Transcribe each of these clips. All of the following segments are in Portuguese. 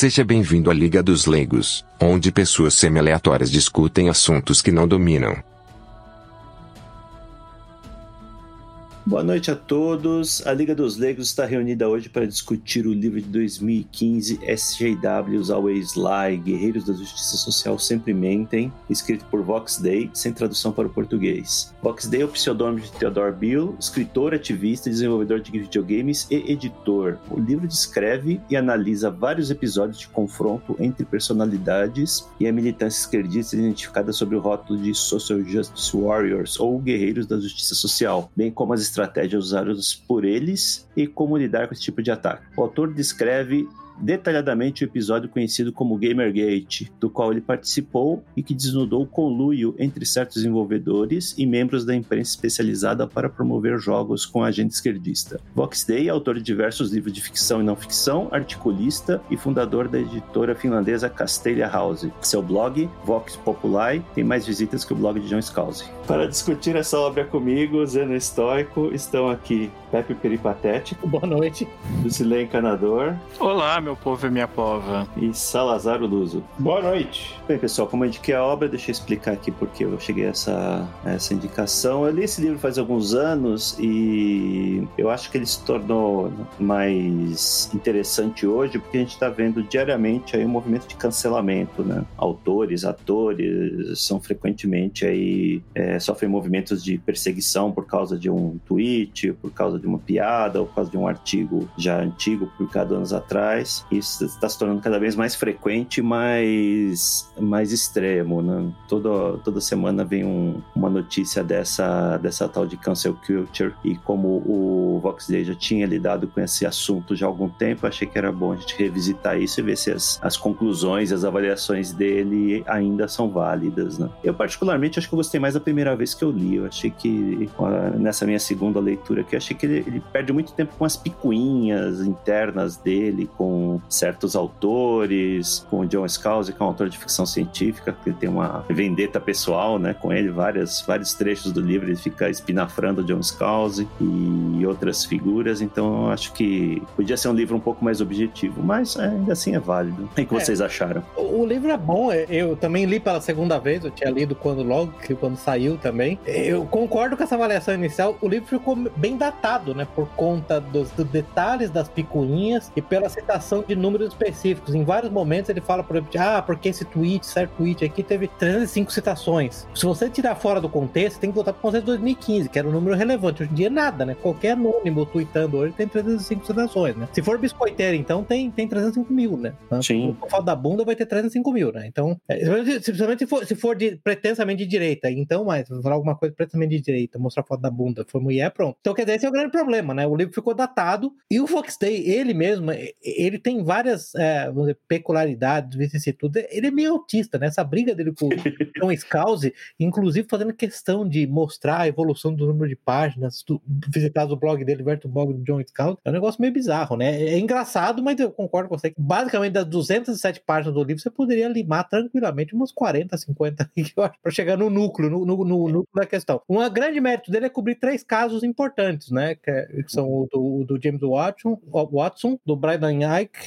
Seja bem-vindo à Liga dos Leigos, onde pessoas semi-aleatórias discutem assuntos que não dominam. Boa noite a todos. A Liga dos Leigos está reunida hoje para discutir o livro de 2015 SJWs Always Lie, Guerreiros da Justiça Social Sempre Mentem, escrito por Vox Day, sem tradução para o português. Vox Day é o pseudônimo de Theodore Bill, escritor, ativista, desenvolvedor de videogames e editor. O livro descreve e analisa vários episódios de confronto entre personalidades e a militância esquerdista identificada sob o rótulo de Social Justice Warriors ou Guerreiros da Justiça Social, bem como as estratégias usadas por eles e como lidar com esse tipo de ataque. O autor descreve detalhadamente o episódio conhecido como Gamergate, do qual ele participou e que desnudou o conluio entre certos desenvolvedores e membros da imprensa especializada para promover jogos com agente esquerdista. Vox Day é autor de diversos livros de ficção e não ficção, articulista e fundador da editora finlandesa Castelia House. Seu blog, Vox Populi, tem mais visitas que o blog de John Scalzi. Para discutir essa obra comigo, Zeno Estoico, estão aqui Pepe Peripatético. Boa noite. Lucilei Encanador. Olá, meu povo e minha pova. E Salazar Luso. Boa noite. Bem, pessoal, como eu indiquei a obra, deixa eu explicar aqui porque eu cheguei a essa, a essa indicação. Eu li esse livro faz alguns anos e eu acho que ele se tornou mais interessante hoje porque a gente está vendo diariamente aí um movimento de cancelamento, né? Autores, atores são frequentemente aí é, sofrem movimentos de perseguição por causa de um tweet, por causa de uma piada ou por causa de um artigo já antigo publicado anos atrás. Isso está se tornando cada vez mais frequente, mais mais extremo, né? Toda toda semana vem um, uma notícia dessa dessa tal de cancel culture e como o Vox Day já tinha lidado com esse assunto já há algum tempo, achei que era bom a gente revisitar isso e ver se as, as conclusões, as avaliações dele ainda são válidas, né? Eu particularmente acho que eu gostei mais da primeira vez que eu li. Eu achei que nessa minha segunda leitura aqui, achei que ele, ele perde muito tempo com as picuinhas internas dele, com certos autores, com o John Scalzi, que é um autor de ficção científica, que tem uma vendeta pessoal, né, com ele, várias, vários trechos do livro ele fica espinafrando o John Scalzi e outras figuras, então eu acho que podia ser um livro um pouco mais objetivo, mas é, ainda assim é válido. O que é, vocês acharam? O livro é bom, é, eu também li pela segunda vez, eu tinha lido quando logo, quando saiu também. Eu concordo com essa avaliação inicial, o livro ficou bem datado, né, por conta dos, dos detalhes das picuinhas e pela citação de números específicos. Em vários momentos ele fala, por exemplo, ah, porque esse tweet, certo tweet aqui teve 305 citações. Se você tirar fora do contexto, tem que voltar para o contexto de 2015, que era um número relevante. Hoje em dia, nada, né? Qualquer anônimo tweetando hoje tem 305 citações, né? Se for biscoiteiro, então tem, tem 305 mil, né? Sim. Se for da bunda, vai ter 305 mil, né? Então, é, simplesmente se for, se for de, pretensamente de direita, então, mas falar alguma coisa pretensamente de direita, mostrar foto da bunda, foi mulher, pronto. Então, quer dizer, esse é o grande problema, né? O livro ficou datado e o Fox Day, ele mesmo, ele tem várias é, peculiaridades, vicissitudes. Ele é meio autista, né? Essa briga dele com o John Scalzi, inclusive fazendo questão de mostrar a evolução do número de páginas, do, visitar o blog dele versus o blog do John Scalzi, é um negócio meio bizarro, né? É engraçado, mas eu concordo com você que basicamente das 207 páginas do livro, você poderia limar tranquilamente umas 40, 50 para chegar no núcleo, no, no, no, núcleo da questão. Um grande mérito dele é cobrir três casos importantes, né? Que, é, são o do, do James Watson, Watson, do Brian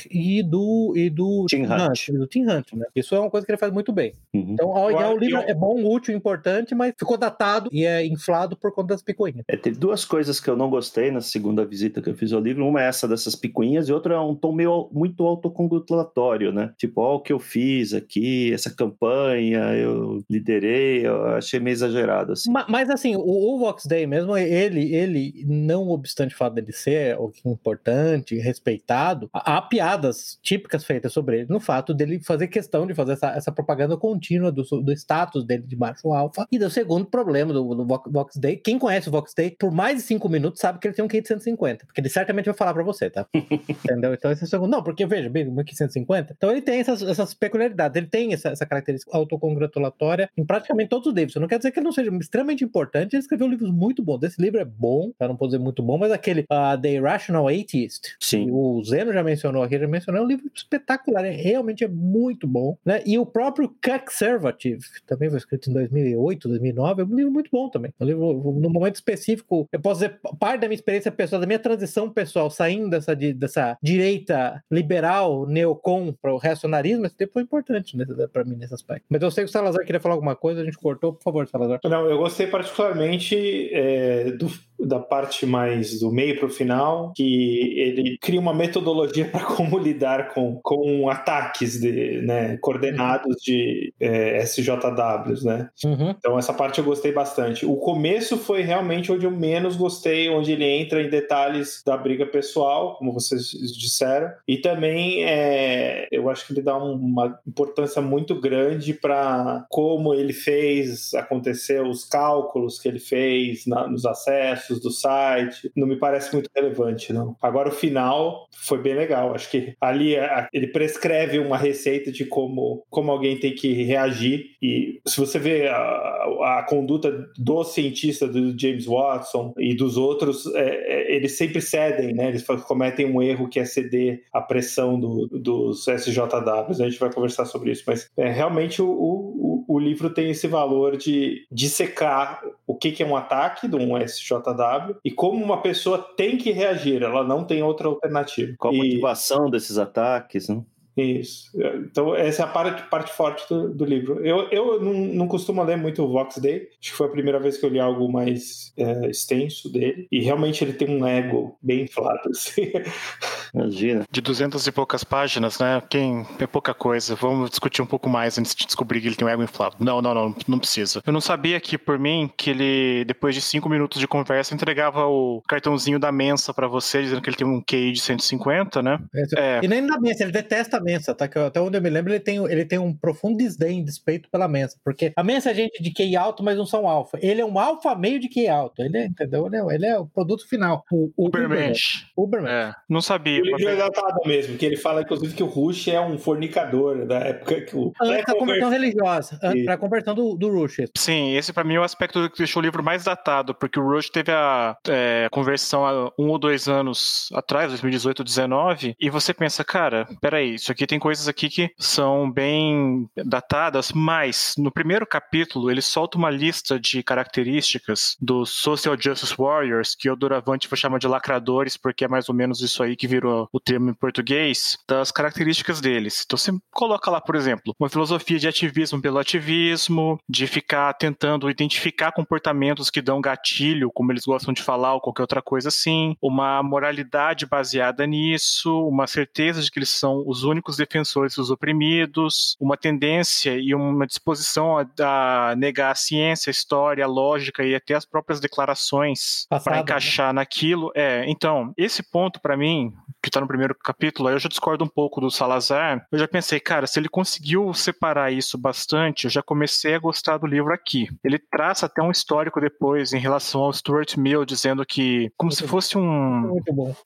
E do e do Tim Hunt. Hunt. do Tim Hunt, né? Isso é uma coisa que ele faz muito bem. Uhum. Então, ao, o livro eu... é bom, útil, importante, mas ficou datado e é inflado por conta das picuinhas. É, teve duas coisas que eu não gostei na segunda visita que eu fiz ao livro. Uma é essa dessas picuinhas e outra é um tom meio muito autocongratulatório, né? Tipo, ó, o que eu fiz aqui, essa campanha, eu liderei, eu achei meio exagerado, assim. Mas, mas assim, o, o Vox Day mesmo, ele, ele, não obstante o fato dele ser o que é importante, respeitado, há piadas típicas feitas sobre ele, no fato dele fazer questão de fazer essa, essa propaganda contínua do, do status dele de macho alfa. E do segundo problema do, do Vox Day, quem conhece o Vox Day, por mais de 5 minutos, sabe que ele tem um de 150, porque ele certamente vai falar pra você, tá? Entendeu? Então esse é o segundo. Não, porque veja, bem, meu QI 150. Então ele tem essas, essas peculiaridades, ele tem essa, essa característica autocongratulatória em praticamente todos os livros. Não quer dizer que ele não seja extremamente importante, ele escreveu livros muito bons. Esse livro é bom, eu não posso dizer muito bom, mas aquele uh, The Irrational Atheist, Sim. o Zeno já mencionou já mencionou, é um livro espetacular, é, realmente é muito bom, né? E o próprio Conservative, também foi escrito em 2008, 2009, é um livro muito bom também. É um livro, no momento específico, eu posso dizer, parte da minha experiência pessoal, da minha transição pessoal, saindo dessa, dessa direita liberal, neocon, para o reacionarismo, esse tempo foi importante né, para mim nesse aspecto. Mas eu sei que o Salazar queria falar alguma coisa, a gente cortou, por favor, Salazar. Não, eu gostei particularmente é, do, da parte mais do meio para o final, que ele cria uma metodologia para como lidar com, com ataques de, né, coordenados de é, SJWs, né? Uhum. Então essa parte eu gostei bastante. O começo foi realmente onde eu menos gostei, onde ele entra em detalhes da briga pessoal, como vocês disseram, e também é, eu acho que ele dá uma importância muito grande para como ele fez acontecer os cálculos que ele fez na, nos acessos do site. Não me parece muito relevante, não. Agora o final foi bem legal. Acho que ali ele prescreve uma receita de como, como alguém tem que reagir. E se você vê a, a conduta do cientista, do James Watson e dos outros, é, é, eles sempre cedem, né? Eles cometem um erro que é ceder à pressão do, dos SJWs. A gente vai conversar sobre isso, mas é, realmente o, o, o livro tem esse valor de dissecar o que, que é um ataque de um SJW e como uma pessoa tem que reagir. Ela não tem outra alternativa. Qual a motivação desses ataques? Né? Isso. Então, essa é a parte, parte forte do, do livro. Eu, eu não, não, costumo ler muito o Vox Day. Acho que foi a primeira vez que eu li algo mais é, extenso dele. E realmente ele tem um ego bem inflado. Assim. Imagina. De duzentas e poucas páginas, né? Quem é pouca coisa. Vamos discutir um pouco mais antes de descobrir que ele tem um ego inflado. Não, não, não, não precisa. Eu não sabia que, por mim, que ele, depois de cinco minutos de conversa, entregava o cartãozinho da mensa para você, dizendo que ele tem um QI de 150, né? É. E nem da mensa, ele detesta a mensa, tá? Que até onde eu me lembro, ele tem, ele tem um profundo desdém, despeito pela mensa. Porque a mensa é gente de QI alto, mas não são alfa. Ele é um alfa meio de QI alto. Ele é, entendeu? Ele é, ele é o produto final. O, o Ubermensch. Ubermensch. É, não sabia. O livro é datado mesmo, que ele fala, inclusive, que o Rush é um fornicador da época que o. Antes da conversão religiosa. Antes da conversão do, do Rush. Sim, esse para mim é o aspecto que deixou o livro mais datado, porque o Rush teve a é, conversão há um ou dois anos atrás, 2018, 2019, e você pensa, cara, peraí, isso aqui tem coisas aqui que são bem datadas, mas no primeiro capítulo ele solta uma lista de características dos Social Justice Warriors, que o Duravante vai chamar de lacradores, porque é mais ou menos isso aí que virou o termo em português, das características deles. Então você coloca lá, por exemplo, uma filosofia de ativismo pelo ativismo, de ficar tentando identificar comportamentos que dão gatilho, como eles gostam de falar, ou qualquer outra coisa assim, uma moralidade baseada nisso, uma certeza de que eles são os únicos defensores dos oprimidos, uma tendência e uma disposição a, a negar a ciência, a história, a lógica e até as próprias declarações para né? encaixar né? naquilo. É, então, esse ponto para mim, que está no primeiro capítulo, aí eu já discordo um pouco do Salazar. Eu já pensei, cara, se ele conseguiu separar isso bastante, eu já comecei a gostar do livro aqui. Ele traça até um histórico depois em relação ao Stuart Mill, dizendo que, como Muito se fosse um.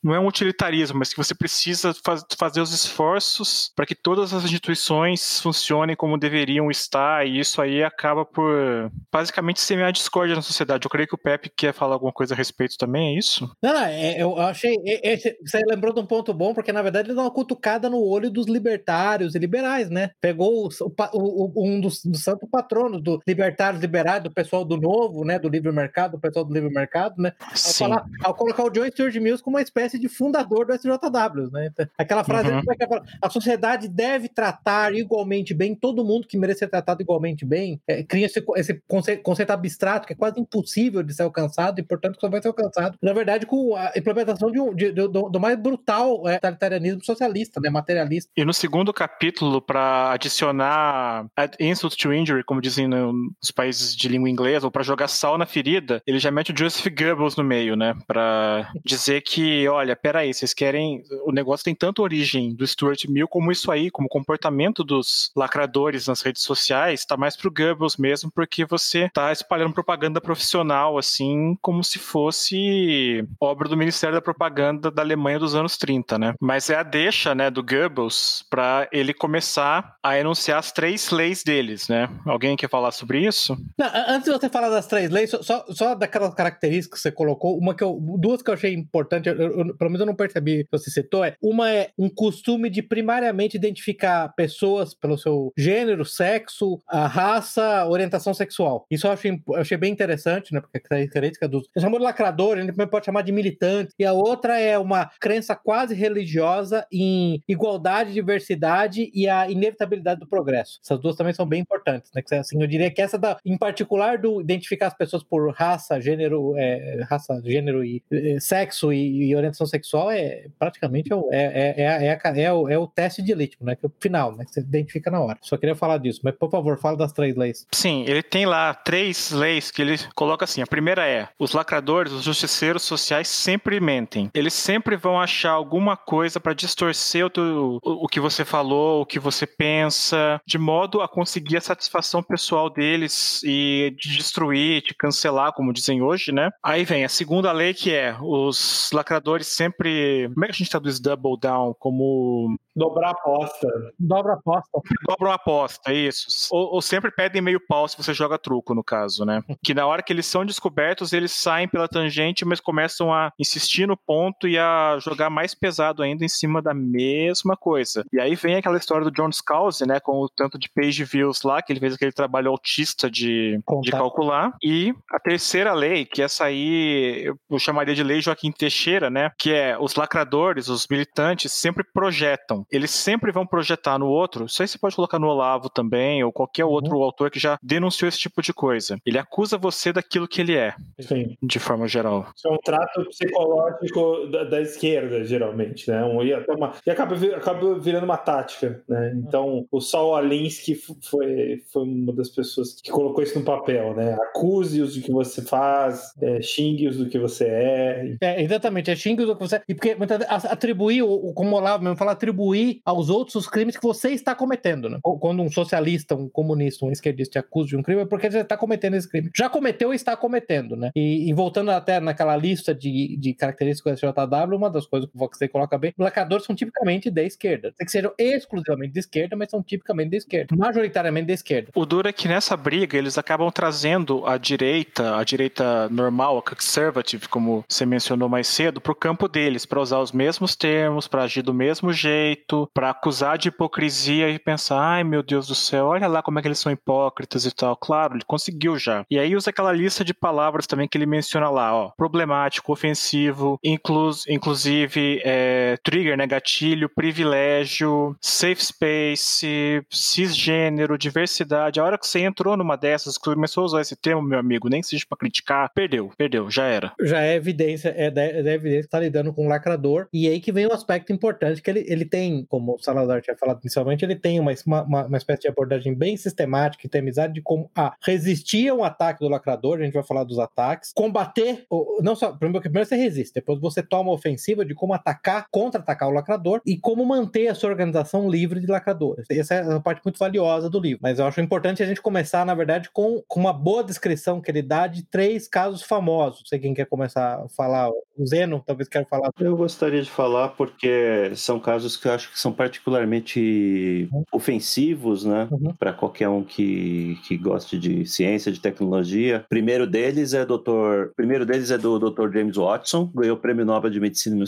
Não é um utilitarismo, mas que você precisa faz, fazer os esforços para que todas as instituições funcionem como deveriam estar, e isso aí acaba por basicamente semear discórdia na sociedade. Eu creio que o Pepe quer falar alguma coisa a respeito também, é isso? Não, não, é, eu achei. Esse, você lembrou de um ponto bom, porque na verdade ele dá uma cutucada no olho dos libertários e liberais, né? Pegou o, o, um dos, dos santos patronos do libertários liberais, do pessoal do novo, né? Do livre mercado, do pessoal do livre mercado, né? Ao, falar, ao colocar o John Stuart Mills como uma espécie de fundador do SJW, né? Aquela frase uhum. que a sociedade deve tratar igualmente bem todo mundo que merece ser tratado igualmente bem. É, cria esse, esse conceito, conceito, abstrato que é quase impossível de ser alcançado e, portanto, só vai ser alcançado, na verdade, com a implementação de um, de, de, do, do mais brutal total é, totalitarianismo socialista, né, materialista. E no segundo capítulo, para adicionar insult to injury, como dizem nos países de língua inglesa, ou para jogar sal na ferida, ele já mete o Joseph Goebbels no meio, né, para dizer que, olha, peraí, vocês querem, o negócio tem tanto origem do Stuart Mill como isso aí, como comportamento dos lacradores nas redes sociais, tá mais pro Goebbels mesmo, porque você tá espalhando propaganda profissional, assim, como se fosse obra do Ministério da Propaganda da Alemanha dos anos 30, né? Mas é a deixa, né, do Goebbels para ele começar a enunciar as três leis deles, né? Alguém quer falar sobre isso? Não, antes de você falar das três leis, só, só daquelas características que você colocou, uma que eu, duas que eu achei importante, eu, eu, pelo menos eu não percebi que você citou, é uma é um costume de primariamente identificar pessoas pelo seu gênero, sexo, a raça, orientação sexual. Isso eu achei, eu achei bem interessante, né? Porque a característica dos. Chamou de lacrador, a gente pode chamar de militante. E a outra é uma crença quase religiosa em igualdade, diversidade e a inevitabilidade do progresso. Essas duas também são bem importantes, né? Assim, eu diria que essa, da, em particular, do identificar as pessoas por raça, gênero, é, raça, gênero e é, sexo e, e, orientação sexual é praticamente é, é, é, é, é, o, é o teste de ritmo, né? Que é o final, né? Que você identifica na hora. Só queria falar disso, mas por favor, fala das três leis. Sim, ele tem lá três leis que ele coloca assim. A primeira é: os lacradores, os justiceiros sociais sempre mentem. Eles sempre vão achar alguma coisa para distorcer o, teu, o, o que você falou, o que você pensa, de modo a conseguir a satisfação pessoal deles e de destruir, de cancelar, como dizem hoje, né? Aí vem a segunda lei que é os lacradores sempre. Como é que a gente traduz double down? Como. Dobrar a aposta. Dobra a aposta. Dobram a aposta, isso. Ou, ou, sempre pedem meio pau se você joga truco, no caso, né? Que na hora que eles são descobertos, eles saem pela tangente, mas começam a insistir no ponto e a jogar mais pesado ainda em cima da mesma coisa. E aí vem aquela história do John Scalzi, né? Com o tanto de page views lá, que ele fez aquele trabalho autista de, de calcular. E a terceira lei, que essa aí eu chamaria de lei Joaquim Teixeira, né? Que é os lacradores, os militantes sempre projetam. Eles sempre vão projetar no outro. Isso aí você pode colocar no Olavo também, ou qualquer uhum. outro autor que já denunciou esse tipo de coisa. Ele acusa você daquilo que ele é. Sim. De forma geral. Isso é um trato psicológico da, da esquerda, geralmente, né? Um, e, uma, e acaba, acaba virando uma tática, né? Então, o Saul Alinsky foi, foi uma das pessoas que colocou isso no papel, né? Acuse-os do que você faz, é, xingue-os do que você é. É, exatamente, é xingue-os do que você... E porque muitas vezes, atribuir, como o Olavo mesmo fala, atribuir aos outros os crimes que você está cometendo, né? Quando um socialista, um comunista, um esquerdista te acusa de um crime, é porque você está cometendo esse crime. Já cometeu e está cometendo, né? E, e voltando até naquela lista de, de características do SJW, uma das coisas que você coloca bem, lacadores são tipicamente da esquerda. Tem que sejam exclusivamente de esquerda, mas são tipicamente de esquerda. Majoritariamente de esquerda. O duro é que nessa briga eles acabam trazendo a direita, a direita normal, a conservative, como você mencionou mais cedo, para o campo deles, para usar os mesmos termos, para agir do mesmo jeito, para acusar de hipocrisia e pensar, ai meu Deus do céu, olha lá como é que eles são hipócritas e tal. Claro, ele conseguiu já. E aí usa aquela lista de palavras também que ele menciona lá, ó, problemático, ofensivo, inclus, inclusive é, trigger, né, gatilho, privilégio, safe space, cisgênero, diversidade. A hora que você entrou numa dessas, começou a usar esse termo, meu amigo, nem seja para criticar, perdeu, perdeu, já era. Já é evidência, é da, é evidência que tá lidando com um lacrador. E aí que vem um aspecto importante que ele, ele tem, como o Salazar tinha falado inicialmente, ele tem uma, uma, uma espécie de abordagem bem sistemática e tem amizade de como a resistir a um ataque do lacrador, a gente vai falar dos ataques, combater, não só, primeiro, primeiro você resiste, depois você toma ofensiva de como atacar, contra-atacar o lacrador e como manter a sua organização livre de lacradores. Essa é uma parte muito valiosa do livro, mas eu acho importante a gente começar, na verdade, com, com uma boa descrição que ele dá de três casos famosos. Não sei quem quer começar a falar, o Zeno talvez queira falar. Eu gostaria de falar porque são casos que eu acho que são particularmente uhum. ofensivos, né, uhum. para qualquer um que, que goste de ciência, de tecnologia. Primeiro deles é doutor, primeiro deles é do Dr. James Watson, ganhou o Prêmio Nobel de Medicina em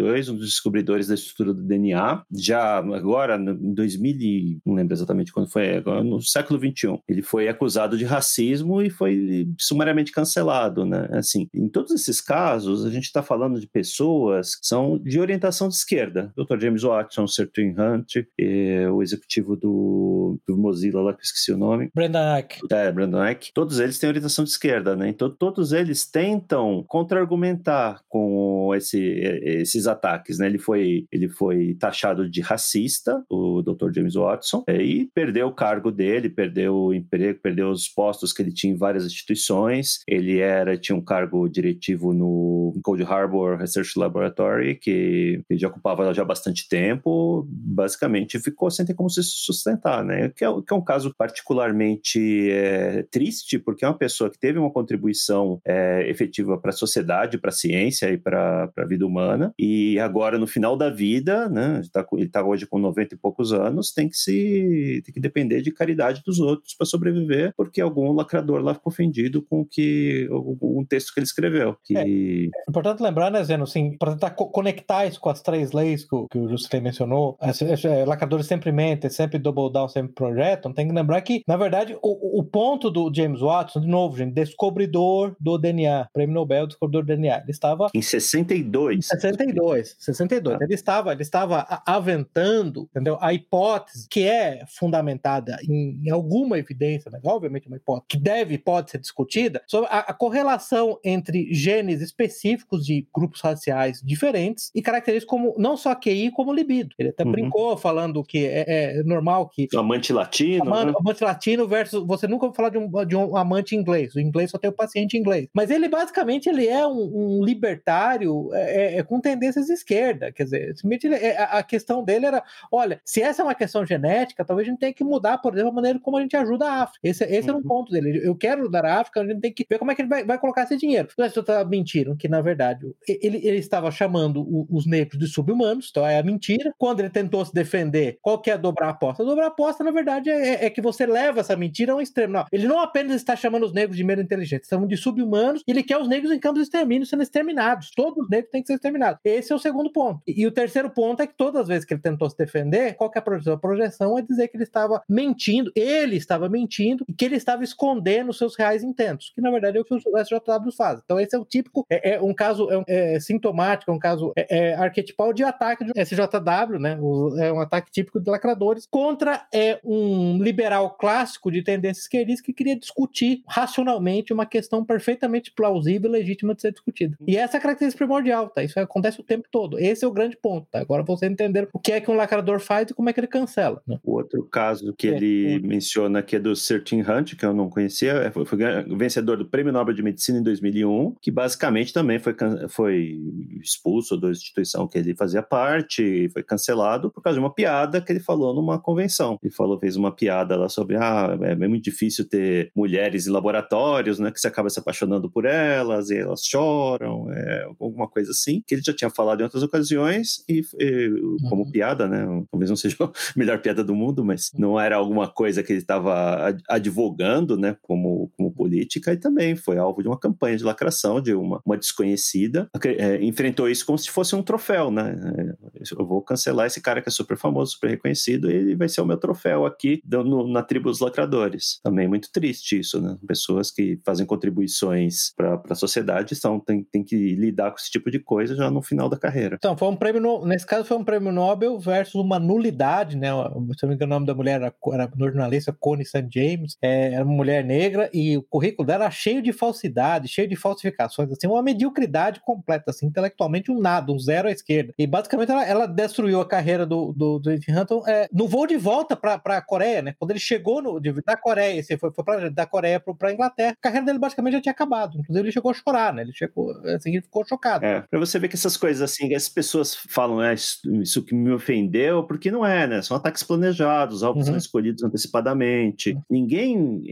1962, um dos descobridores da estrutura do DNA. Já agora, em 2000, não lembro exatamente quando foi, agora, no século 21, ele foi acusado de racismo e foi sumariamente cancelado, né? Assim, em todos esses casos, a gente está falando de pessoas que são de orientação de esquerda. Dr. James Watson, Sertrin Hunt, eh, o executivo do, do Mozilla lá, que eu esqueci o nome. Brandon Eck. É, Brandon Eck. Todos eles têm orientação de esquerda, né? Então, todos eles tentam contra-argumentar com esse, esses ataques, né? Ele foi, ele foi taxado de racista, o Dr. James Watson, é, e perdeu o cargo dele, perdeu o emprego, perdeu os postos que ele tinha em várias instituições. Ele era, tinha um cargo diretivo no Cold Harbor Research Laboratory, que ele já ocupava já há bastante tempo, basicamente ficou sem ter como se sustentar, né? Que é, que é um caso particularmente é, triste, porque é uma pessoa que teve uma contribuição é, efetiva para a sociedade, para a ciência e para a vida humana, e E agora, no final da vida, né, ele está tá hoje com 90 e poucos anos, tem que se tem que depender de caridade dos outros para sobreviver, porque algum lacrador lá ficou ofendido com que um texto que ele escreveu. Que... É, é importante lembrar, né, Zeno, assim, para tentar co conectar isso com as três leis que, que o mencionou, é, lacradores sempre mentem, sempre double down, sempre projetam, tem que lembrar que, na verdade, o, o ponto do James Watson, de novo, gente, descobridor do DNA, prêmio Nobel, descobridor do DNA, ele estava... Em 62. 62, 62. Ah. Ele estava, ele estava aventando, entendeu? A hipótese que é fundamentada em, em alguma evidência, mas obviamente uma hipótese que deve, pode ser discutida, sobre a, a correlação entre genes específicos de grupos raciais diferentes e características como não só QI, como libido. Ele até uhum. brincou falando que é, é normal que. Amante latino. Amante, né? amante latino versus. Você nunca vai falar de um, de um amante inglês. O inglês só tem o paciente inglês. Mas ele basicamente ele é um, um libertário é, é, é com tendências de esquerda. Quer dizer, ele, é, a questão dele era: olha, se essa é uma questão genética, talvez a gente tenha que mudar, por exemplo, a maneira como a gente ajuda a África. Esse, esse uhum. era um ponto dele. Eu quero ajudar a África, a gente tem que ver como é que ele vai, vai colocar esse dinheiro. As pessoas estavam mentindo que, na verdade, ele, ele estava chamando os negros de subhumanos, então é a mentira. Quando ele tentou se defender, qual que é dobrar a aposta? Dobrar a aposta, na verdade, é, é que você leva essa mentira ao extremo. Não, ele não apenas está chamando os negros de menos inteligentes, estão de subhumanos, e ele quer os negros em campos de extermínio sendo exterminados. Todos os negros têm que ser exterminados. Esse é o segundo ponto. E, e o terceiro ponto é que todas as vezes que ele tentou se defender, qual que é a projeção? A projeção é dizer que ele estava mentindo, ele estava mentindo e que ele estava escondendo seus reais intentos, que na verdade é o que o SJW faz. Então esse é o típico, é, é um caso é, é sintomático, é um caso é, é arquetipal de ataque de SJW, né? É um ataque típico de lacradores contra é um liberal clássico de tendência esquerdista que queria discutir racionalmente uma questão perfeitamente plausível e legítima de ser discutida. E essa é a característica primordial, tá? Isso acontece o tempo todo. Esse é o grande ponto, tá? Agora você entender o que é que um lacrador faz e como é que ele cancela. Né? O outro caso que é, ele é. menciona aqui é do Certain Hunt, que eu não conhecia, é, foi, foi vencedor do Prêmio Nobel de Medicina em 2001, que basicamente também foi, foi expulso da instituição que ele fazia parte, foi cancelado por causa de uma piada que ele falou numa convenção. Ele falou, fez uma piada lá sobre, ah, é, é muito difícil ter mulheres em laboratórios, né, que você acaba se apaixonando por elas e elas choram, é, alguma coisa assim, que ele já tinha falado em outras ocasiões e, e como uhum. piada, né, talvez não seja a melhor piada do mundo, mas não era alguma coisa que ele estava advogando, né, como, como política e também foi alvo de uma campanha de lacração de uma, uma desconhecida, é, enfrentou isso como se fosse um troféu, né, é, eu vou cancelar esse cara que é super famoso, super reconhecido, e ele vai ser o meu troféu aqui no, na tribo dos lacradores. Também é muito triste isso, né, pessoas que fazem contribuições para a sociedade são, tem, tem que lidar com esse tipo de coisa já no final da carreira. Então, foi um prêmio, no... nesse caso foi um prêmio Nobel versus uma nulidade, né, se não me engano o nome da mulher era, era jornalista Connie St. James, é, era uma mulher negra e o currículo dela era cheio de falsidade, cheio de falsificações, assim, uma mediocridade completa, assim, intelectualmente um nada, um zero à esquerda. E basicamente ela, ela destruiu a carreira do, do, do Hunton é, no voo de volta para a Coreia, né? Quando ele chegou no, de, da Coreia, assim, foi, foi pra, da Coreia para a Inglaterra, a carreira dele basicamente já tinha acabado. Inclusive, ele chegou a chorar, né? Ele chegou, assim, ele ficou chocado. É, pra você ver que essas coisas, assim, as pessoas falam, né, isso, que me ofendeu, porque não é, né? São ataques planejados, alvos uhum. são escolhidos antecipadamente. Uhum. Ninguém,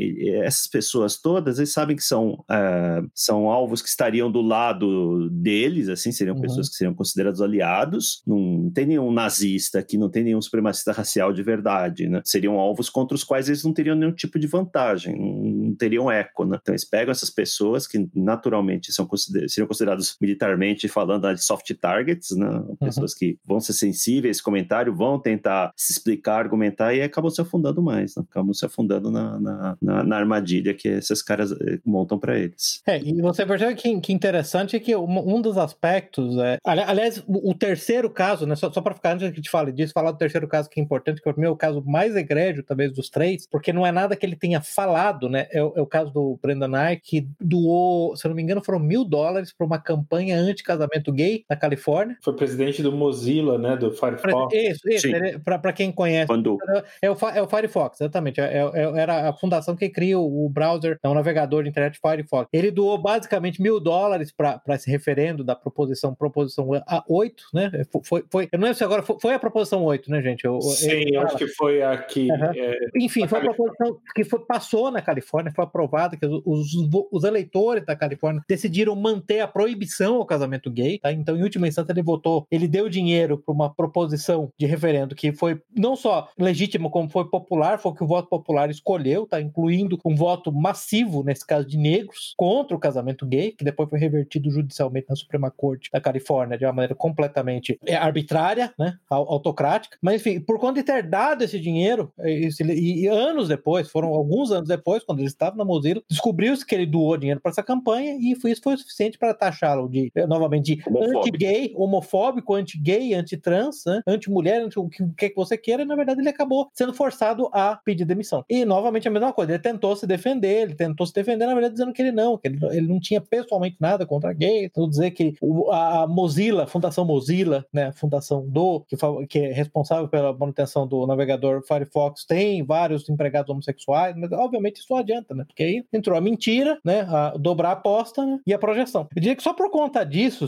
essas pessoas todas, eles sabem que são, é, são alvos que estariam do lado deles, assim, seriam uhum. pessoas que seriam considerados aliados. Não tem nenhum nazista aqui, não tem nenhum supremacista racial de verdade, né? Seriam alvos contra os quais eles não teriam nenhum tipo de vantagem, não teriam eco, né? Então eles pegam essas pessoas que naturalmente são consider seriam considerados militarmente falando de soft targets, né? Uhum. Pessoas que vão ser sensíveis a esse comentário, vão tentar se explicar, argumentar e acabam se afundando mais, né? acabam se afundando na, na, na, na armadilha que esses caras eh, montam para eles. É, e você percebe que, que interessante é que um, um dos aspectos, é, aliás, o, o terceiro caso, né? Só, só para ficar antes que te fale disso, falar do terceiro caso que é importante, que é o meu caso mais egrégio, talvez, dos três, porque não é nada que ele tenha falado, né? É, é o caso do Brendan Ike, que doou, se eu não me engano, foram mil dólares para uma campanha anti-casamento gay na Califórnia. Foi presidente do Mozilla, né? Do Firefox. Isso, isso. Para quem conhece. Quando... É, o, é o Firefox, exatamente. É, é, era a fundação que cria o, o browser, é um navegador de internet Firefox. Ele doou basicamente mil dólares para esse referendo da proposição, proposição 8, né? Foi, foi, eu não lembro se agora foi, foi a proposição 8, né, gente? Eu, Sim, eu, acho que foi aqui. Uhum. É, Enfim, foi a proposição que foi, passou na Califórnia, foi aprovada, que os, os, os eleitores da Califórnia decidiram manter a proibição ao casamento gay, tá? Então, em última instância, ele votou, ele deu dinheiro para uma proposição de referendo que foi não só legítimo, como foi popular, foi o que o voto popular escolheu, tá? Incluindo um voto massivo, nesse caso de negros, contra o casamento gay, que depois foi revertido judicialmente na Suprema Corte da Califórnia de uma maneira completamente é, arbitrária, né? Autocrática. Mas, enfim, por conta de ter dado esse dinheiro, esse, e, anos depois, foram alguns anos depois, quando ele estava na Mozilla, descobriu-se que ele doou dinheiro para essa campanha e isso foi o suficiente para taxá-lo de, novamente, de anti-gay, homofóbico, anti-gay, anti-trans, né? anti-mulher, anti o que, que você queira, na verdade ele acabou sendo forçado a pedir demissão. E novamente a mesma coisa, ele tentou se defender, ele tentou se defender, na verdade, dizendo que ele não, que ele, ele não tinha pessoalmente nada contra gay, tentou dizer que o, a Mozilla, a Fundação Mozilla, né, a fundação do, que, que é responsável pela manutenção do navegador Firefox, tem vários empregados homossexuais, mas obviamente isso não adianta, né? Porque aí entrou a mentira, né? A dobrar a aposta né? e a projeção. Eu diria que só por conta disso,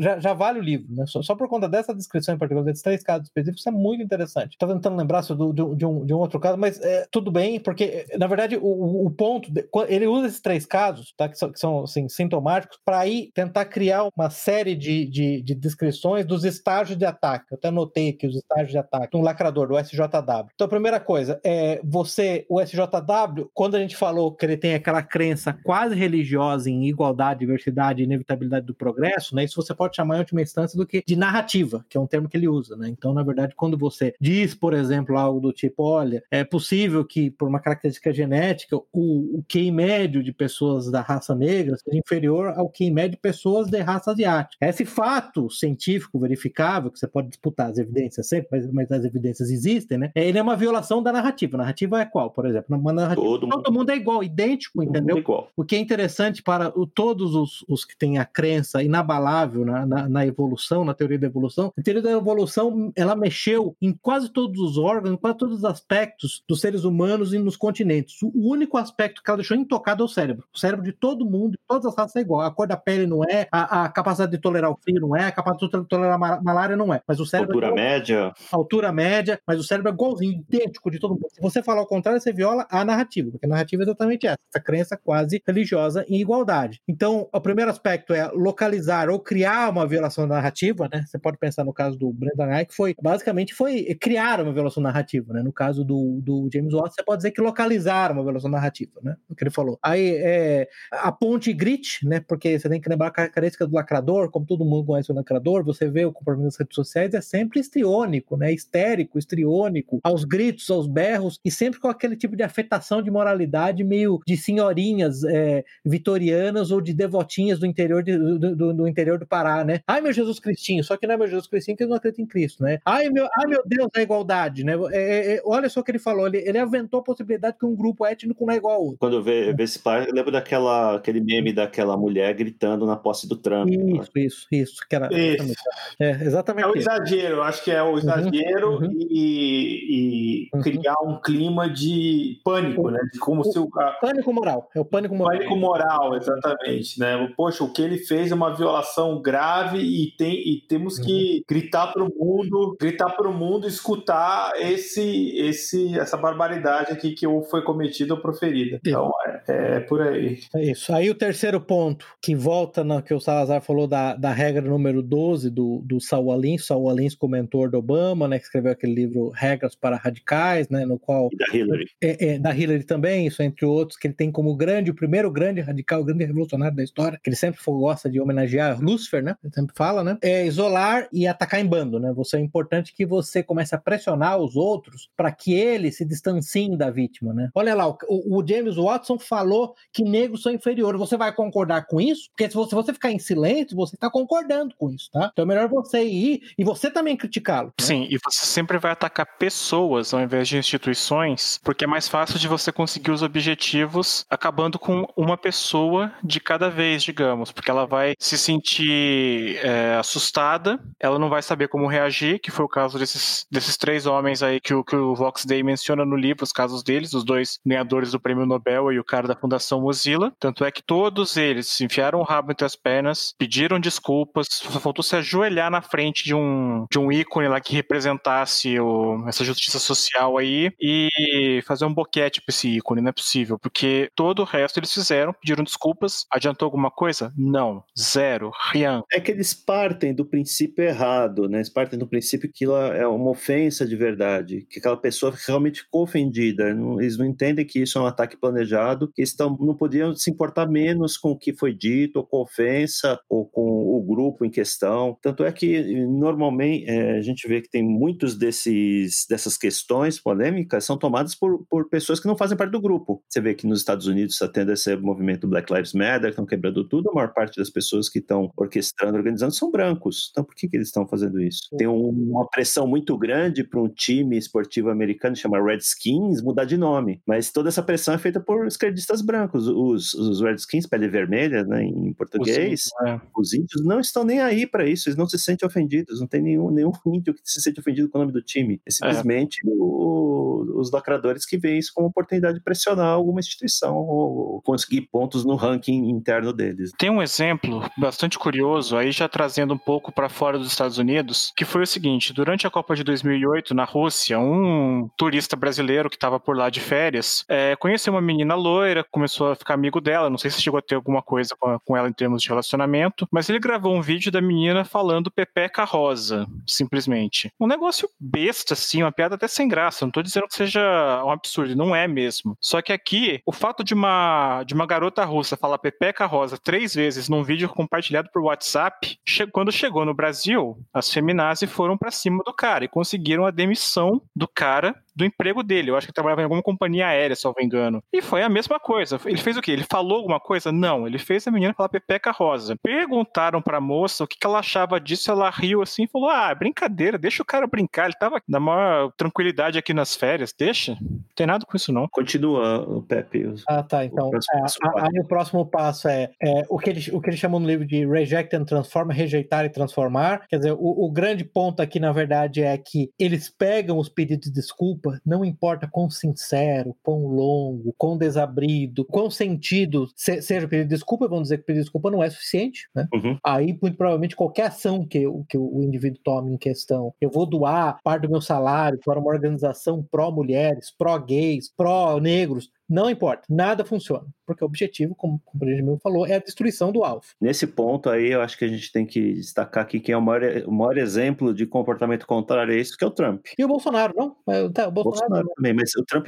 já, já vale o livro, né? Só, só, por conta dessa descrição em particular, desses três casos específicos, é muito interessante. Estava tentando lembrar de, de, um, de um outro caso, mas é, tudo bem, porque na verdade o, o ponto, de, ele usa esses três casos, tá? Que são, que são assim, sintomáticos, para aí tentar criar uma série de, de, de descrições dos estágios de ataque. Eu até anotei aqui os estágios de ataque. Um lacrador, do SJW. Então, a primeira coisa, é você, o SJW, quando a gente falou que ele tem aquela crença quase religiosa em igualdade, diversidade e inevitabilidade do progresso, né? Isso você pode chamar em última instância do que de narrativa, que é um termo que ele usa, né? Então, na verdade, quando você diz, por exemplo, algo do tipo, olha, é possível que por uma característica genética o, o QI médio de pessoas da raça negra seja inferior ao QI médio de pessoas de raça asiática. Esse fato científico verificável, que você pode disputar as evidências sempre, mas, mas as evidências existem, né? Ele é uma violação da narrativa. A narrativa é qual, por exemplo? Uma narrativa, todo, todo mundo é igual, idêntico, entendeu? É igual. O que é interessante para o, todos os, os, que têm a crença inabalável na, na, na, evolução, na teoria da evolução, a teoria da evolução ela mexeu em quase todos os órgãos, em quase todos os aspectos dos seres humanos e nos continentes. O único aspecto que ela deixou intocado é o cérebro. O cérebro de todo mundo, todas as raças é igual. A cor da pele não é, a, a capacidade de tolerar o frio não é, a capacidade de tolerar a malária não é. Mas o cérebro. Altura é média. Altura média, mas o cérebro é igualzinho, idêntico de todo mundo. Se você falar o contrário, você viola a narrativa, porque a narrativa é exatamente essa, essa crença quase religiosa em igualdade. Então, o primeiro aspecto é localizar ou criar uma violação narrativa, né? Você pode pensar no caso do Brendan Eich, foi basicamente foi criar uma violação narrativa, né? No caso do, do James Watts, você pode dizer que localizar uma violação narrativa, né? O que ele falou. Aí é a ponte grit, né? Porque você tem que lembrar a característica do lacrador, como todo mundo conhece o lacrador, você vê o comportamento das redes sociais, é sempre estriônico, né? Histérico, estriônico, aos gritos, aos berros, e sempre com aquele tipo de afetação de moralidade meio de senhorinhas é, vitorianas ou de devotinhas do interior, de, do, do, do, interior do Pará, né? Ai, meu Jesus Cristinho, só que não é meu Jesus Cristinho que ele não acredita em Cristo, né? Ai, meu, ai, meu Deus, a igualdade, né? É, é, é, olha só o que ele falou, ele, ele aventou a possibilidade que um grupo étnico não é igual ao outro. Quando eu vejo esse par, eu lembro daquela, aquele meme daquela mulher gritando na posse do Trump. Isso, isso, isso. Que era, isso. É, exatamente. É o exagero, acho que é o uhum, exagero uhum, e, e uhum. criar um clima de pânico, né? De como o, se o. Pânico moral. É o pânico moral. Pânico moral, exatamente. Né? Poxa, o que ele fez é uma violação grave e, tem, e temos que uhum. gritar para o mundo, gritar para o mundo escutar esse, esse, essa barbaridade aqui que foi cometida ou proferida. Então, é, é, por aí. É isso. Aí o terceiro ponto, que volta no que o Salazar falou da, da regra número 12 do, do Saul Alins, Saul Alins comentor do Obama, né, que escreveu aquele livro Regras para Radicais, né, no qual... E da Hillary. É, é, da Hillary também, isso entre outros, que ele tem como grande, o primeiro grande radical, o grande revolucionário da história, que ele sempre gosta de homenagear Lucifer, né, sempre fala, né, é isolar e atacar em bando, né, você é importante que você comece a pressionar os outros para que eles se distanciem da vítima, né. Olha lá, o, o James Watson falou que negros são inferiores, você vai concordar com isso? Porque se você, ficar em silêncio, você está concordando com isso, tá? Então é melhor você ir e você também criticá-lo. Né? Sim, e você sempre vai atacar pessoas ao invés de instituições, porque é mais fácil de você conseguir os objetivos acabando com uma pessoa de cada vez, digamos, porque ela vai se sentir é, assustada, ela não vai saber como reagir, que foi o caso desses, desses três homens aí que o, que o Vox Day menciona no livro, os casos deles, os dois ganhadores do prêmio Nobel e o cara da Fundação Mozilla. Tanto é que todos eles enfiaram o rabo entre as pernas, pediram desculpas, só faltou se ajoelhar na frente de um, de um ícone lá que representasse o, essa justiça social aí e fazer um boquete pra esse ícone, não é possível, porque todo o resto eles fizeram, pediram desculpas, adiantou alguma coisa? Não, zero, rian. É que eles partem do princípio errado, né? Eles partem do princípio que é uma ofensa de verdade, que aquela pessoa realmente ficou ofendida. Eles não entendem que isso é um ataque planejado, que estão, não podiam se importar menos com o que foi dito, ou com a ofensa, ou com o grupo em questão. Tanto é que, normalmente, é, a gente vê que tem muitos desses, dessas questões polêmicas são tomadas por, por pessoas que não fazem parte do grupo. Você vê que nos Estados Unidos está tendo esse movimento Black Lives Matter, estão quebrando tudo, a maior parte das pessoas que estão orquestrando, organizando, são brancos. Então, por que, que eles estão fazendo isso? Tem um, uma pressão muito grande para um time esportivo americano, chama Redskins, mudar de nome. Mas toda essa pressão é feita por esquerdistas brancos. Os, os Redskins, pele vermelha, né, em português, os, é. os índios não estão nem aí para isso, eles não se sentem ofendidos, não tem nenhum, nenhum índio que se sente ofendido com o nome do time. É simplesmente é. o, os lacradores que veem isso como oportunidade de pressionar alguma instituição ou conseguir pontos no ranking interno deles. Tem um exemplo bastante curioso, aí já trazendo um pouco para fora dos Estados Unidos, que foi o seguinte: durante a Copa de 2008 na Rússia, um turista brasileiro que estava por lá de férias é, conheceu uma menina loira, começou a ficar amigo dela. Não sei se chegou a ter alguma coisa com, com ela em termos de relacionamento, mas ele gravou um vídeo da menina falando Pepeca Rosa, simplesmente. Um negócio besta, assim, uma piada até sem graça. Não tô dizendo que seja um absurdo, não é mesmo. Só que aqui, o fato de uma, de uma garota russa falar Pepeca Rosa três vezes num vídeo compartilhado por WhatsApp, quando chegou no Brasil, as feminazes foram para cima do cara e conseguiram a demissão do cara do emprego dele. Eu acho que ele trabalhava em alguma companhia aérea, se eu não me engano. E foi a mesma coisa. Ele fez o quê? Ele falou alguma coisa? Não. Ele fez a menina falar Pepeca Rosa. Perguntaram pra moça o que, que ela achava disso. Ela riu assim e falou: Ah, brincadeira, deixa o cara brincar. Ele tava na maior tranquilidade aqui nas férias. Deixa. Não tem nada com isso, não. Continua, o Pepe. Ah, tá. Então, é, aí o próximo passo é, é, o, que ele, o que ele chamou no livro de reject and transform, rejeitar e transformar. Quer dizer, o, o grande ponto aqui, na verdade, é que eles pegam os pedidos de desculpa desculpa, não importa quão sincero, quão longo, quão desabrido, quão sentido seja o pedido de desculpa, vamos dizer que o pedido de desculpa não é suficiente, né? Uhum. Aí, muito provavelmente, qualquer ação que, que o indivíduo tome em questão, eu vou doar parte do meu salário para uma organização pró-mulheres, pró-gays, pró-negros, não importa, nada funciona, porque o objetivo, como, como o Benjamin falou, é a destruição do alvo. Nesse ponto aí, eu acho que a gente tem que destacar aqui quem é o maior, o maior exemplo de comportamento contrário a isso, que é o Trump. E o Bolsonaro, não? Tá, o Bolsonaro, Bolsonaro também, mas o Trump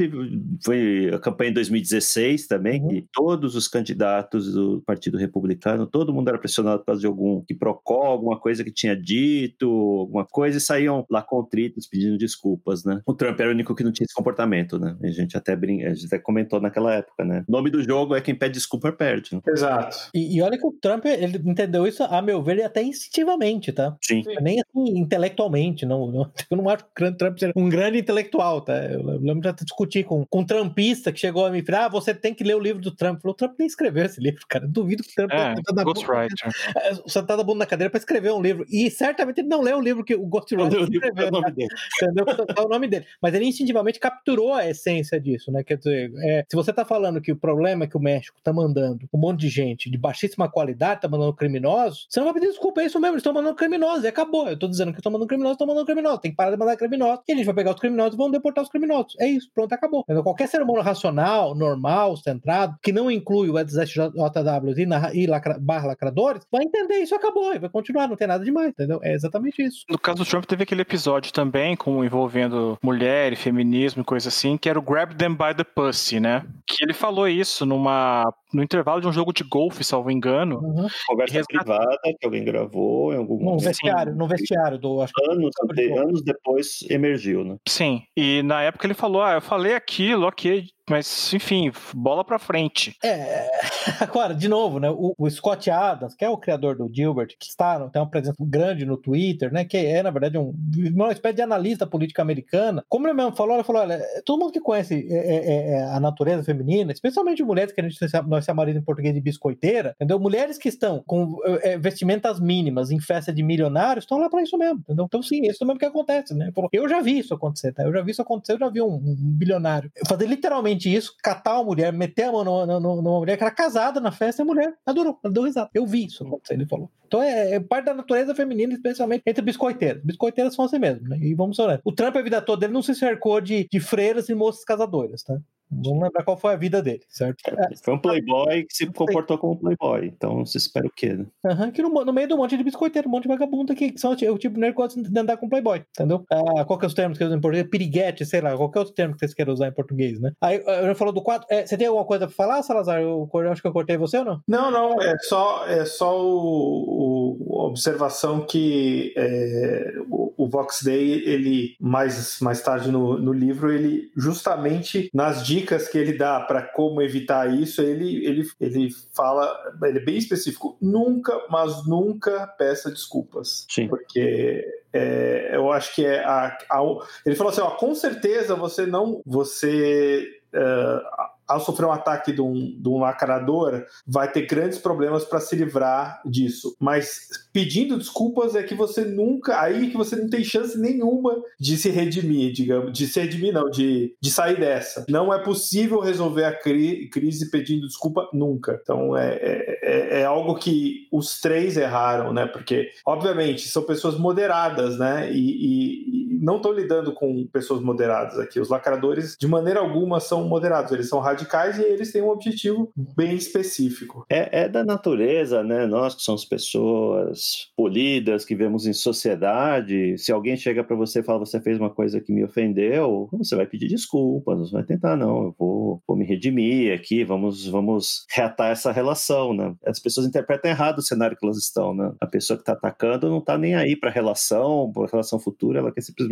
foi a campanha em 2016 também, uhum. e todos os candidatos do Partido Republicano, todo mundo era pressionado por causa de algum que procó, alguma coisa que tinha dito, alguma coisa, e saíam lá contritos pedindo desculpas, né? O Trump era o único que não tinha esse comportamento, né? A gente até brinca, a gente até comentou comentou naquela época, né? O nome do jogo é quem pede desculpa perde. Né? Exato. E, e, olha que o Trump, ele entendeu isso, a meu ver, até instintivamente, tá? Sim. Nem assim, intelectualmente, não, não, Eu não acho que o Trump seja um grande intelectual, tá? Eu lembro de discutir com, com um trampista que chegou a me falar, ah, você tem que ler o livro do Trump. Falou, o Trump nem escreveu esse livro, cara. duvido que o Trump é, sentado, Ghostwriter. Sentado a bunda na cadeira para escrever um livro. E certamente ele não leu o livro que o Ghostwriter escreveu. É o nome dele. Entendeu? O nome dele. Mas ele instintivamente capturou a essência disso, né? Quer dizer, é, se você tá falando que o problema é que o México tá mandando um monte de gente de baixíssima qualidade, tá mandando criminosos, você não vai pedir desculpa, é isso mesmo, eles estão mandando criminosos, e acabou. Eu tô dizendo que estão mandando criminosos, estão mandando criminosos, tem que parar de mandar criminosos, e a gente vai pegar os criminosos e vamos deportar os criminosos. É isso, pronto, acabou. Então, qualquer ser humano racional, normal, centrado, que não inclui o SJW e, na, e lacra, barra lacradores, vai entender isso, acabou, e vai continuar, não tem nada demais, entendeu? É exatamente isso. No caso do Trump, teve aquele episódio também, com envolvendo mulher e feminismo e coisa assim, que era o Grab Them by the Pussy, né? Que ele falou isso numa no intervalo de um jogo de golfe, salvo engano. Uhum. Conversa privada que alguém gravou em algum no vestiário, no vestiário do acho anos, anos depois emergiu, né? Sim. E na época ele falou: "Ah, eu falei aquilo, OK, mas, enfim, bola pra frente. É, agora, de novo, né? O, o, Scott Adams, que é o criador do Gilbert, que está, tem uma presença grande no Twitter, né? Que é, na verdade, um, uma espécie de analista política americana. Como ele mesmo falou, ele falou: olha, todo mundo que conhece é, é, é a natureza feminina, especialmente mulheres que a gente nós chamamos em português de biscoiteira, entendeu? Mulheres que estão com é, vestimentas mínimas em festa de milionários estão lá para isso mesmo, entendeu? Então, sim, isso é mesmo que acontece, né? Eu já vi isso acontecer, tá? Eu já vi isso acontecer, eu já vi um, um bilionário fazer literalmente isso, catar uma mulher, meter a mão numa, mulher que era casada na festa e a mulher adorou, ela deu risada. Eu vi isso acontecer, ele falou. Então é, é, parte da natureza feminina, especialmente entre biscoiteiras. Biscoiteiras são assim mesmo, né? E vamos falar. O Trump, a vida toda, ele não se cercou de, de freiras e moças casadoras, tá? Vamos lembrar qual foi a vida dele, certo? É, foi um playboy que se comportou como playboy. Então você espera o quê, né? Uhum, que no, no, meio do monte de biscoiteiro, um monte de vagabundo aqui, que são o tipo de nerd que gosta de andar com playboy, entendeu? Ah, qual que é os termos que eles usam em português? Piriguete, sei lá, qual que é o termo que vocês querem usar em português, né? Aí, eu já falou do 4. É, você tem alguma coisa pra falar, Salazar? Eu, eu, acho que eu cortei você ou não? Não, não, é só, é só o, o observação que é, o, o Vox Day, ele, mais, mais tarde no, no livro, ele justamente nas dicas que ele dá para como evitar isso, ele, ele, ele fala, ele é bem específico, nunca, mas nunca peça desculpas. Sim. Porque é, eu acho que é a, a, ele falou assim, ó, com certeza você não, você uh, ao sofrer um ataque de um, de lacrador, vai ter grandes problemas para se livrar disso. Mas pedindo desculpas é que você nunca. Aí que você não tem chance nenhuma de se redimir, digamos. De se redimir, não, de, de sair dessa. Não é possível resolver a cri crise pedindo desculpa nunca. Então é, é, é, é algo que os três erraram, né? Porque, obviamente, são pessoas moderadas, né? E, e não estão lidando com pessoas moderadas aqui. Os lacradores, de maneira alguma, são moderados. Eles são radicais e eles têm um objetivo bem específico. É, é da natureza, né? Nós que somos pessoas polidas, que vemos em sociedade, se alguém chega para você e fala você fez uma coisa que me ofendeu, você vai pedir desculpas, você vai tentar, não, eu vou, vou me redimir aqui, vamos, vamos reatar essa relação, né? As pessoas interpretam errado o cenário que elas estão, né? A pessoa que está atacando não está nem aí para a relação, para a relação futura, ela quer simplesmente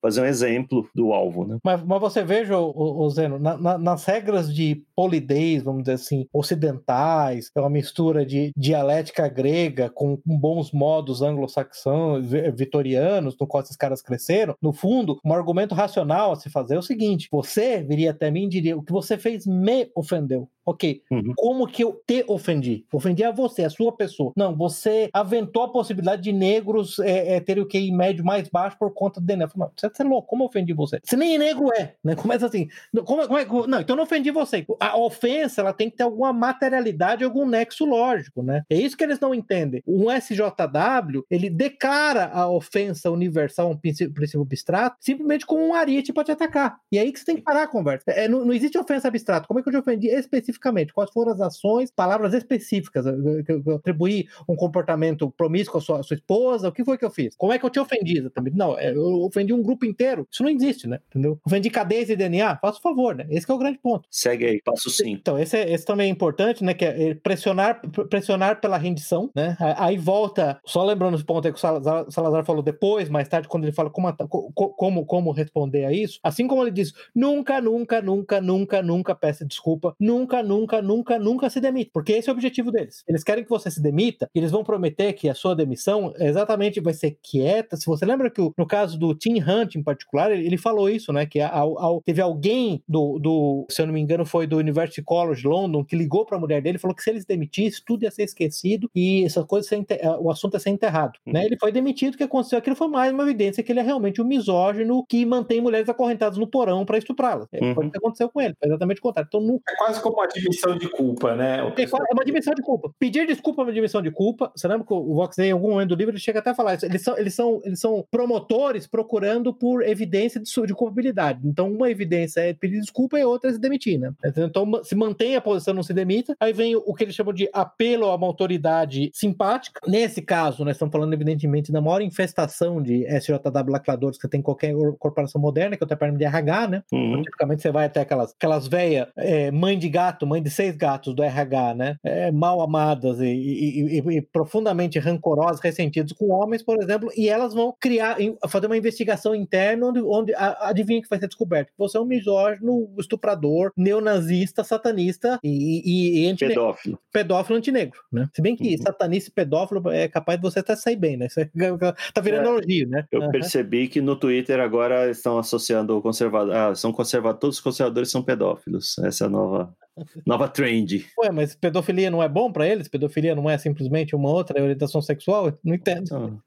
fazer um exemplo do alvo, né? Mas, mas você veja, o, o Zeno, na, na, nas regras de polidez, vamos dizer assim, ocidentais, é uma mistura de dialética grega com, com bons modos anglo-saxãos, vitorianos, no qual esses caras cresceram, no fundo, um argumento racional a se fazer é o seguinte: você viria até mim e diria: o que você fez me ofendeu. Ok, uhum. como que eu te ofendi? Ofendi a você, a sua pessoa. Não, você aventou a possibilidade de negros é, é, terem o QI médio mais baixo por conta do DNA. Você é louco, como eu ofendi você? Você nem negro é, né? Começa assim. Como, como é, não, então eu não ofendi você. A ofensa, ela tem que ter alguma materialidade, algum nexo lógico, né? É isso que eles não entendem. Um SJW, ele declara a ofensa universal, um princípio, princípio abstrato, simplesmente com um ariete para te atacar. E é aí que você tem que parar a conversa. É, não, não existe ofensa abstrata. Como é que eu te ofendi especificamente? Especificamente? Quais foram as ações, palavras específicas? Eu, eu atribuí um comportamento promíscuo à sua, à sua, esposa? O que foi que eu fiz? Como é que eu te ofendi também? Não, é, eu ofendi um grupo inteiro. Isso não existe, né? Entendeu? Ofendi cadeias e DNA? Faça o favor, né? Esse é o grande ponto. Segue aí, passo sim. Então, esse, é, esse também é importante, né? Que é pressionar, pressionar pela rendição, né? Aí volta, só lembrando os pontos aí que o Salazar, Salazar falou depois, mais tarde, quando ele fala como, como, como responder a isso, assim como ele diz, nunca, nunca, nunca, nunca, nunca peça desculpa, nunca, nunca, nunca, nunca se demite, porque esse é o objetivo deles. Eles querem que você se demita, e eles vão prometer que a sua demissão exatamente vai ser quieta. Se você lembra que no caso do Tim Hunt em particular, ele, ele falou isso, né? Que ao, ao, teve alguém do, do, se eu não me engano, foi do University College London, que ligou para a mulher dele e falou que se eles demitissem, tudo ia ser esquecido e essas coisas, o assunto ia ser enterrado. Uhum. Né? Ele foi demitido, o que aconteceu? Aquilo foi mais uma evidência que ele é realmente um misógino que mantém mulheres acorrentadas no porão para estuprá-las. Uhum. Foi o que aconteceu com ele, foi exatamente o contrário. Então, não... É quase como uma admissão de culpa, né? É, é uma dimensão de culpa. Pedir desculpa é uma dimensão de culpa. Você lembra que o Vox, em algum momento do livro, ele chega até a falar isso. Eles são, eles são, eles são promotores procurando por evidência de, de culpabilidade. Então, uma evidência é pedir desculpa e outra é se demitir, né? Então, se mantém a posição, não se demita. Aí vem o que eles chamam de apelo a uma autoridade simpática. Nesse caso, nós estamos falando, evidentemente, da maior infestação de SJW lacradores que tem qualquer corporação moderna, que é o termo de RH, né? Uhum. Tipicamente, você vai até aquelas, aquelas velhas é, mãe de gato, mãe de seis gatos do RH, né? É, mal amadas e, e, e, e, profundamente rancorosas, ressentidas com homens, por exemplo, e elas vão criar, fazer uma investigação interna onde, onde adivinha que vai ser descoberto? Você é um misógino, estuprador, neonazista, satanista e, e, pedófilo. Pedófilo antinegro, né? Se bem que uhum. satanista e pedófilo é capaz de você até sair bem, né? Isso é, tá virando é. elogio, né? Eu uhum. percebi que no Twitter agora estão associando o conservador, ah, são conservadores, todos os conservadores são pedófilos. Essa é a nova Nova trend. Ué, mas pedofilia não é bom para eles? Pedofilia não é simplesmente uma outra orientação sexual? Não entendo.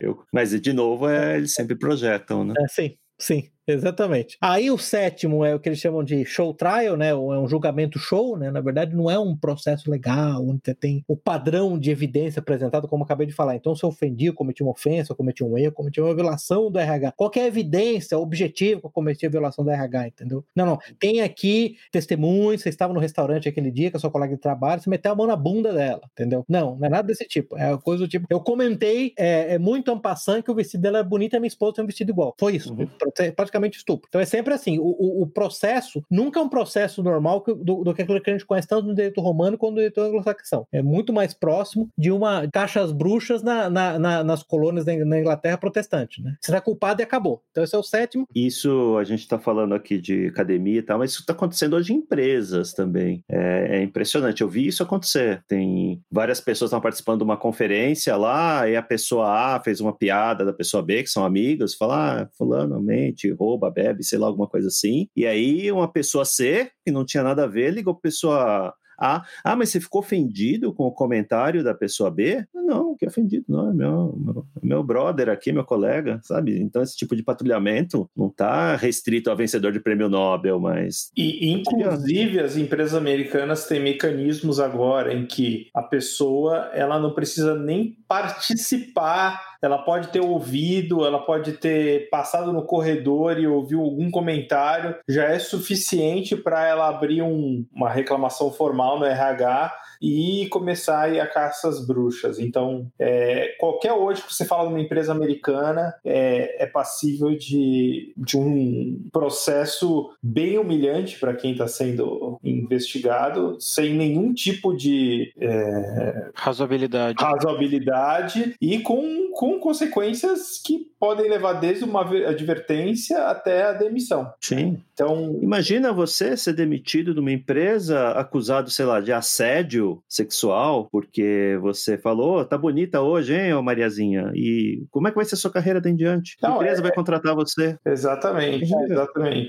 eu, mas, de novo, é, eles sempre projetam, né? É, sim, sim. Exatamente. Aí o sétimo é o que eles chamam de show trial, né? Ou é um julgamento show, né? Na verdade, não é um processo legal, onde você tem o padrão de evidência apresentado, como eu acabei de falar. Então, se eu ofendi, eu cometi uma ofensa, eu cometi um erro, eu cometi uma violação do RH. Qual a evidência objetiva que eu cometi a violação do RH, entendeu? Não, não. Tem aqui testemunho, você estava no restaurante aquele dia com a sua colega de trabalho, você meteu a mão na bunda dela, entendeu? Não, não é nada desse tipo. É coisa do tipo. Eu comentei, é, é muito ampassant que o vestido dela é bonito e a minha esposa tem um vestido igual. Foi isso. Uhum. Praticamente estupro. Então é sempre assim. O, o, o processo nunca é um processo normal do, do, que aquilo que a gente conhece tanto no direito romano quanto no direito anglo-saxão. É muito mais próximo de uma caixas bruxas na, na, na, nas colônias da, na Inglaterra protestante, né? Você está culpado e acabou. Então esse é o sétimo. Isso a gente está falando aqui de academia e tal, mas isso está acontecendo hoje em empresas também. É, é, impressionante. Eu vi isso acontecer. Tem várias pessoas estão participando de uma conferência lá e a pessoa A fez uma piada da pessoa B, que são amigos, fala, ah, fulano mente, rouba, bebe, sei lá, alguma coisa assim. E aí uma pessoa C, que não tinha nada a ver, ligou para pessoa a. Ah, mas você ficou ofendido com o comentário da pessoa B? Não, que ofendido, não, é meu, meu, meu brother aqui, meu colega, sabe? Então esse tipo de patrulhamento não está restrito a vencedor de prêmio Nobel, mas. E, inclusive, as empresas americanas têm mecanismos agora em que a pessoa ela não precisa nem participar. Ela pode ter ouvido, ela pode ter passado no corredor e ouviu algum comentário, já é suficiente para ela abrir um, uma reclamação formal no RH e começar a ir a caça às bruxas. Então, é, qualquer hoje que você fala de uma empresa americana é, é passível de, de um processo bem humilhante para quem está sendo investigado, sem nenhum tipo de é, razoabilidade. razoabilidade e com, com consequências que podem levar desde uma advertência até a demissão. Sim. Então, imagina você ser demitido de uma empresa acusado, sei lá, de assédio sexual, porque você falou, tá bonita hoje, hein, ô Mariazinha? E como é que vai ser a sua carreira daí em diante? Não, a empresa é... vai contratar você? Exatamente, exatamente.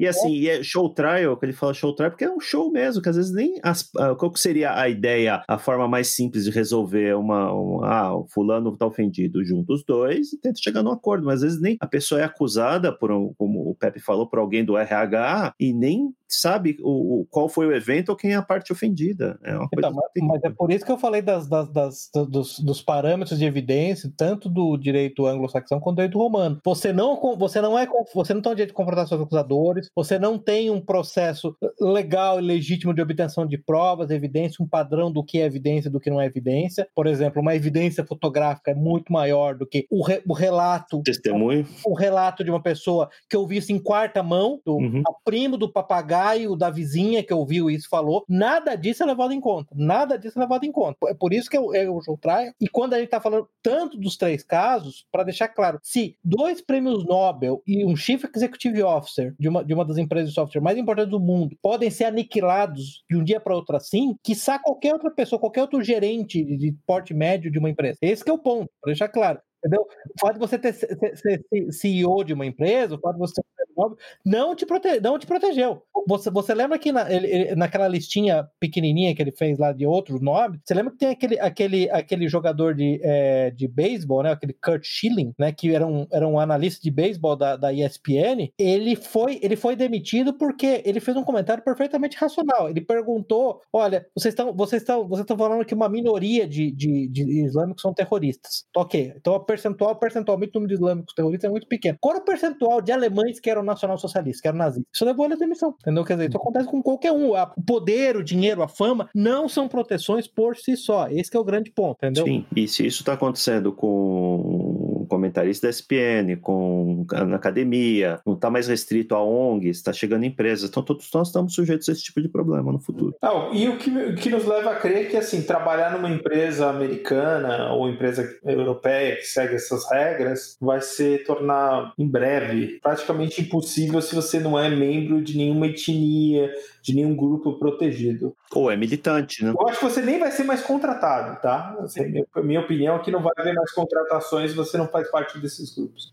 E assim, e é show trial, que ele fala show trial, porque é um show mesmo, que às vezes nem as, qual que seria a ideia, a forma mais simples de resolver uma, uma ah, o fulano tá ofendido, junto os dois e tenta chegar num acordo, mas às vezes nem a pessoa é acusada por, um, como o Pepe falou, por alguém do RH e nem sabe o, o, qual foi o evento ou quem é a parte ofendida. É uma então, mas, mas, é por isso que eu falei das, das, das dos, dos, parâmetros de evidência, tanto do direito anglo-saxão quanto do direito romano. Você não, você não é você não tem o direito de confrontar seus acusadores, você não tem um processo legal e legítimo de obtenção de provas, evidência, um padrão do que é evidência do que não é evidência. Por exemplo, uma evidência fotográfica é muito maior do que o, re, o relato. Testemunho. O, o, relato de uma pessoa que eu vi isso em quarta mão, do uhum. primo do papagaio papagaio da vizinha que ouviu isso falou. Nada disso é levado em conta. Nada disso é levado em conta. É por isso que eu, eu jogo traio. E quando a gente está falando tanto dos três casos, para deixar claro, se dois prêmios Nobel e um Chief Executive Officer de uma, de uma das empresas de software mais importantes do mundo podem ser aniquilados de um dia para outro assim, quiçá qualquer outra pessoa, qualquer outro gerente de porte médio de uma empresa. Esse é o ponto, para deixar claro. Entendeu? O fato de você ter, ser, ser CEO de uma empresa, o fato de você não te, prote, não te protegeu. Você, você lembra que na, ele, naquela listinha pequenininha que ele fez lá de outros nomes, você lembra que tem aquele, aquele, aquele jogador de, é, de beisebol, né? Aquele Kurt Schilling, né? Que era um, era um analista de beisebol da, da ESPN. Ele foi, ele foi demitido porque ele fez um comentário perfeitamente racional. Ele perguntou: olha, vocês estão vocês estão vocês estão falando que uma minoria de, de, de islâmicos são terroristas. Ok. Então o percentual, o percentual o número de islâmicos terroristas é muito pequeno. Qual era o percentual de alemães que eram nacional-socialista, que era nazista. Isso levou ele à demissão, entendeu? Quer dizer, isso acontece com qualquer um. O poder, o dinheiro, a fama não são proteções por si só. Esse é o grande ponto, entendeu? Sim, e se isso está acontecendo com comentarista da SPN, com na academia, não está mais restrito a ONGs, está chegando empresas. Então todos nós estamos sujeitos a esse tipo de problema no futuro. Não, e o que, o que nos leva a crer que assim, trabalhar numa empresa americana ou empresa europeia que segue essas regras vai se tornar em breve praticamente impossível se você não é membro de nenhuma etnia, de nenhum grupo protegido. Ou é militante, né? Eu acho que você nem vai ser mais contratado, tá? Assim, minha opinião é que não vai haver mais contratações se você não faz parte desses grupos.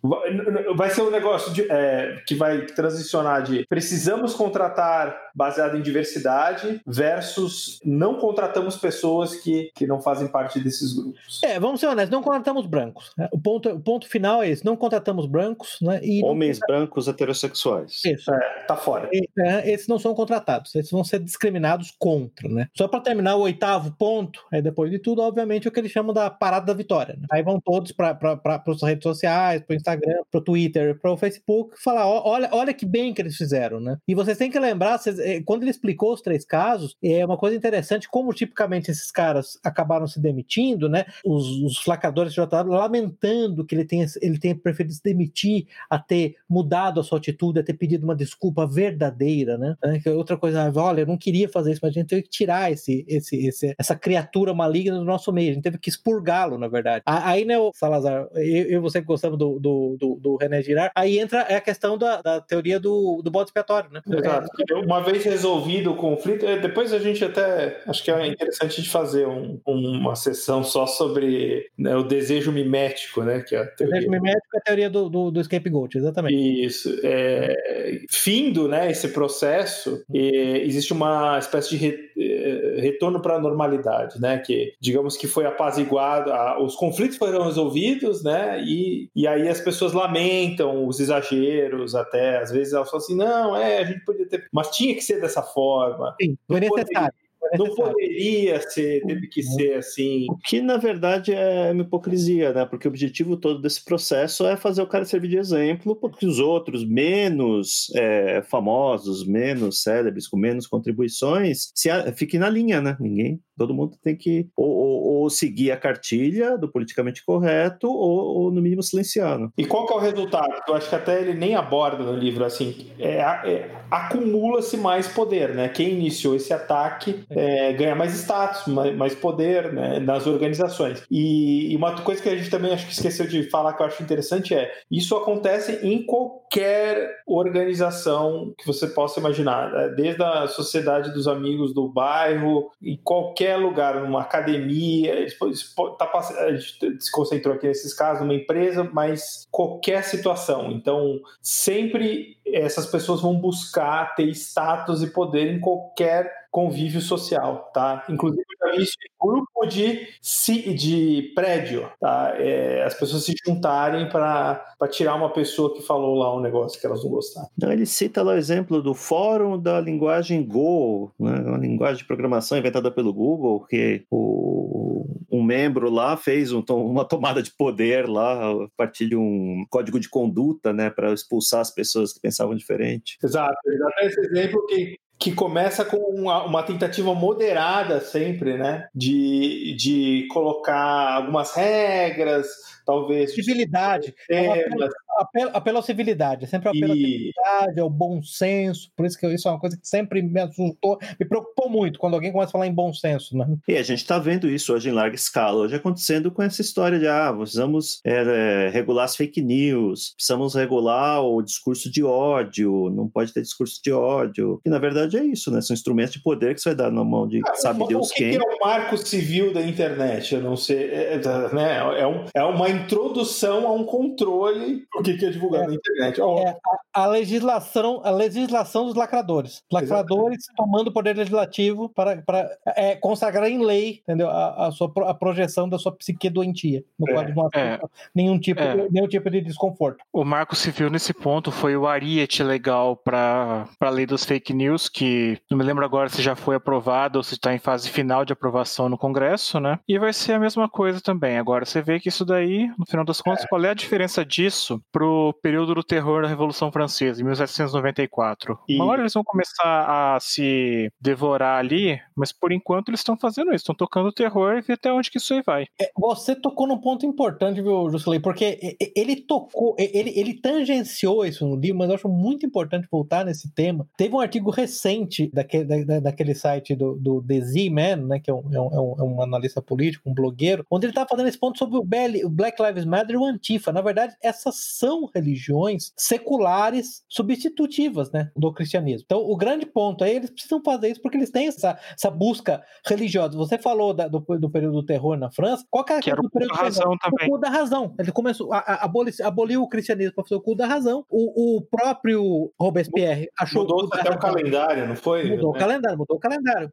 Vai, ser um negócio de, é, que vai transicionar de precisamos contratar baseado em diversidade versus não contratamos pessoas que, que não fazem parte desses grupos. É, vamos ser honestos, não contratamos brancos. Né? O ponto, o ponto final é esse: não contratamos brancos. Né? E Homens não... brancos heterossexuais. Isso. É, tá fora. E, é, esses não são contratados, esses vão ser discriminados contra. Né? Só para terminar o oitavo ponto, aí depois de tudo, obviamente, o que eles chamam da parada da vitória. Né? Aí vão todos para as redes sociais, para o Instagram, para o Twitter, para o Facebook, falar: olha, olha que bem que eles fizeram. Né? E vocês têm que lembrar, vocês, eh, quando ele explicou os três casos, é uma coisa interessante, como tipicamente esses caras acabaram se demitindo, né? Os, os lacradores já estavam lamentando que ele tenha, ele tenha preferido se demitir a ter mudado a sua atitude, a ter pedido uma desculpa verdadeira, né? É, outra coisa, olha, eu não queria fazer isso, mas a gente teve que tirar esse, esse, esse, essa criatura maligna do nosso meio, a gente teve que expurgá-lo, na verdade. Aí, né, o Salazar, eu e você que gostamos do, do, do, do René Girard, aí entra a questão da, da teoria do, do bode expiatório, né? Exato. É, uma vez resolvido o conflito, é, depois a gente até acho que é interessante de fazer um, uma sessão só sobre né, o desejo mimético, né? Que é a teoria. Desejo mimético é a teoria do, do, do scapegoat, exatamente. Isso. É, findo né, esse processo, é, existe uma espécie de re, é, retorno para a normalidade, né? Que digamos que foi apaziguado, a, os conflitos foram resolvidos, né? E, e aí as pessoas lamentam os exageros, até às vezes elas falam assim, não, é, a gente podia ter. Mas tinha que ser dessa forma. Sim, foi necessário não poderia ser, teve que ser assim. O que na verdade é uma hipocrisia, né? Porque o objetivo todo desse processo é fazer o cara servir de exemplo porque os outros menos é, famosos, menos célebres, com menos contribuições, se a, fiquem na linha, né? Ninguém, todo mundo tem que ou, ou, ou seguir a cartilha do politicamente correto ou, ou, no mínimo silenciando. E qual que é o resultado? Eu acho que até ele nem aborda no livro assim. É, é acumula-se mais poder, né? Quem iniciou esse ataque é, ganha mais status, mais, mais poder né, nas organizações. E, e, uma coisa que a gente também acho que esqueceu de falar que eu acho interessante é isso acontece em qualquer organização que você possa imaginar, né? desde a sociedade dos amigos do bairro, em qualquer lugar, numa academia, tá, a gente se concentrou aqui nesses casos, numa empresa, mas qualquer situação. Então, sempre essas pessoas vão buscar ter status e poder em qualquer convívio social, tá? Inclusive, isso grupo de, de prédio, tá? É, as pessoas se juntarem para tirar uma pessoa que falou lá um negócio que elas não gostaram. Então, ele cita lá o exemplo do fórum da linguagem Go, né? uma linguagem de programação inventada pelo Google, que o, um membro lá fez um, uma tomada de poder lá a partir de um código de conduta, né, para expulsar as pessoas que pensavam diferente. Exato, exato esse exemplo que que começa com uma, uma, tentativa moderada sempre, né? De, de colocar algumas regras, talvez. Civilidade. Temas, apelo, apelo à civilidade, sempre apelo e... à civilidade, ao bom senso. Por isso que isso é uma coisa que sempre me assustou, me preocupou muito quando alguém começa a falar em bom senso. Né? E a gente está vendo isso hoje em larga escala, hoje acontecendo com essa história de ah, precisamos é, regular as fake news, precisamos regular o discurso de ódio, não pode ter discurso de ódio. E na verdade é isso, né? São instrumentos de poder que você vai dar na mão de ah, sabe Deus que quem. O que é o marco civil da internet? Eu não sei. É, é, né? é, um, é uma introdução a um controle o que, é divulgado é, na internet. Oh. É, a, a, legislação, a legislação dos lacradores. Lacradores Exatamente. tomando o poder legislativo para, para é, consagrar em lei entendeu? A, a, sua, a projeção da sua psique doentia, no qual não é. nenhum, tipo, é. nenhum tipo de desconforto. O marco civil nesse ponto foi o ariete legal para a lei dos fake news, que não me lembro agora se já foi aprovado ou se está em fase final de aprovação no Congresso, né? E vai ser a mesma coisa também. Agora você vê que isso daí, no final das contas, é. qual é a diferença disso pro período do terror da Revolução Francesa, em 1794. E... Uma hora eles vão começar a se devorar ali, mas por enquanto eles estão fazendo isso, estão tocando o terror e ver até onde que isso aí vai. É, você tocou num ponto importante, viu, Jusilei, porque ele tocou, ele, ele tangenciou isso no livro, mas eu acho muito importante voltar nesse tema. Teve um artigo recente daquele, da, daquele site do, do The Z-Man, né, que é um, é, um, é um analista político, um blogueiro, onde ele estava fazendo esse ponto sobre o Black Lives Matter e o Antifa. Na verdade, essas são religiões seculares substitutivas né, do cristianismo. Então, o grande ponto é eles precisam fazer isso porque eles têm essa, essa busca religiosa. Você falou da, do, do período do terror na França. Qual que era, Que era o do período da razão terror? também. O culto da razão. Ele começou a, a aboli- aboliu o cristianismo para fazer o culto da razão. O, o próprio Robespierre achou Mudou até o calendário, não foi? Mudou o Né? calendário, mudou o calendário.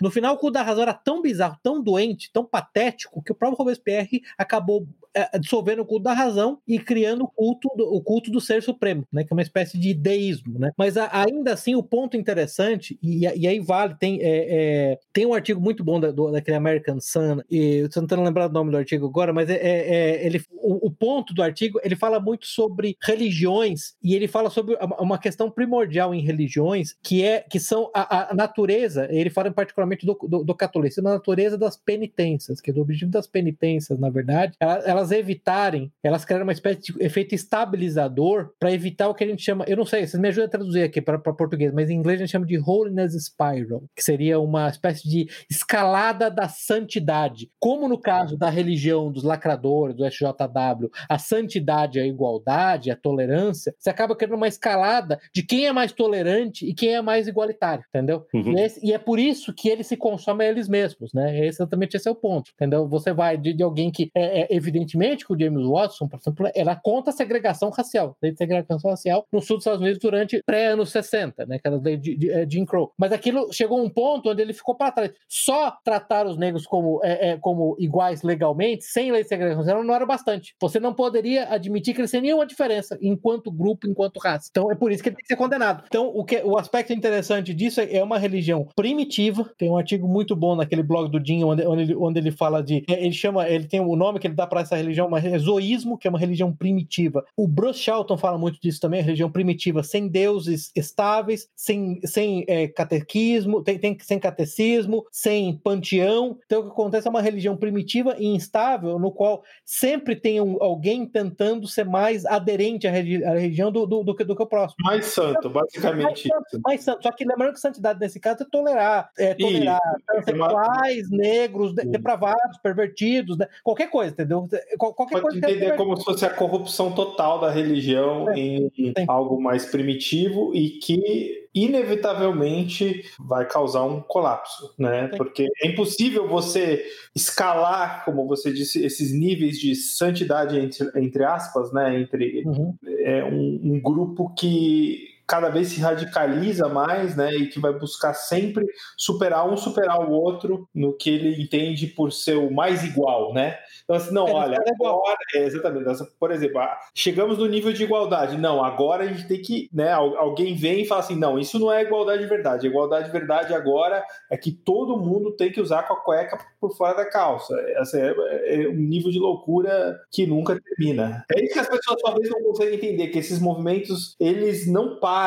No final, o culto da razão era tão bizarro, tão doente, tão patético, que o próprio Robespierre acabou eh, dissolvendo o culto da razão e criando o culto do, o culto do ser supremo, né, que é uma espécie de deísmo. Né? Mas a- ainda assim, o ponto interessante, e, e aí vale, tem, é, é, tem um artigo muito bom da, do, daquele American Sun, e eu tô tentando lembrar o nome do artigo agora, mas é, é- é- ele, o, o ponto do artigo, ele fala muito sobre religiões, e ele fala sobre uma- questão primordial em religiões, que é que são a, a natureza, ele fala particularmente do, do, do catolicismo, a natureza das penitências, que é o objetivo das penitências, na verdade, ela- elas evitarem, elas criaram uma espécie de efeito estabilizador para evitar o que a gente chama, eu não sei, vocês me ajudam a traduzir aqui para português, mas em inglês a gente chama de holiness spiral, que seria uma espécie de escalada da santidade. Como no caso da religião dos lacradores, do SJW, a santidade, a igualdade, a tolerância, você acaba criando uma escalada de quem é mais tolerante e quem é mais igualitário, entendeu? Uhum. E, esse- e é por isso que eles se consomem a eles mesmos, né? Exatamente esse é o ponto, entendeu? Você vai de, de alguém que, é, é, evidentemente, que o James Watson, por exemplo, ela conta a segregação racial, lei de segregação racial no sul dos Estados Unidos durante pré-anos 60, né? Aquela lei de, de, é, Jim Crow. Mas aquilo chegou a um ponto onde ele ficou para trás. Só tratar os negros como, é, é, como iguais legalmente, sem lei de segregação racial, não era bastante. Você não poderia admitir que eles têm nenhuma diferença enquanto grupo, enquanto raça. Então é por isso que ele tem que ser condenado. Então o, que, o aspecto interessante disso é, é uma religião primitiva. Tem um artigo muito bom naquele blog do Jim, onde, onde, ele, onde ele fala de. é, Ele chama, ele tem o nome que ele dá para essa religião, é zoísmo, que é uma religião primitiva. O Bruce Shelton fala muito disso também, a religião primitiva, sem deuses estáveis, sem, sem é, catequismo, tem, tem, sem catecismo, sem panteão. Então o que acontece é uma religião primitiva e instável, no qual sempre tem um- alguém tentando ser mais aderente à, religi- à religião do, do, do que, do que o próximo. Mais santo, basicamente Mais isso. Mas santo. Só que lembrando que santidade nesse caso é tolerar, é tolerar tem uma- transexuais, negros, de- Sim. depravados, pervertidos, né? qualquer coisa, entendeu? Qual- Qualquer Pode coisa é entender como se fosse a corrupção total da religião É, em sim. algo mais primitivo e que inevitavelmente vai causar um colapso, né? Sim. Porque é impossível você escalar, como você disse, esses níveis de santidade entre, entre aspas, né? Entre Uhum. é, um, um grupo que cada vez se radicaliza mais, né, e que vai buscar sempre superar um superar o outro no que ele entende por ser o mais igual, né? Então assim, não, É, olha, é agora, é, exatamente, por exemplo, chegamos no nível de igualdade, não, agora a gente tem que, né, al- alguém vem e fala assim, não, isso não é igualdade de verdade, a igualdade de verdade agora é que todo mundo tem que usar com a cueca por fora da calça, essa é, é um nível de loucura que nunca termina. É isso que as pessoas talvez não conseguem entender, que esses movimentos, eles não param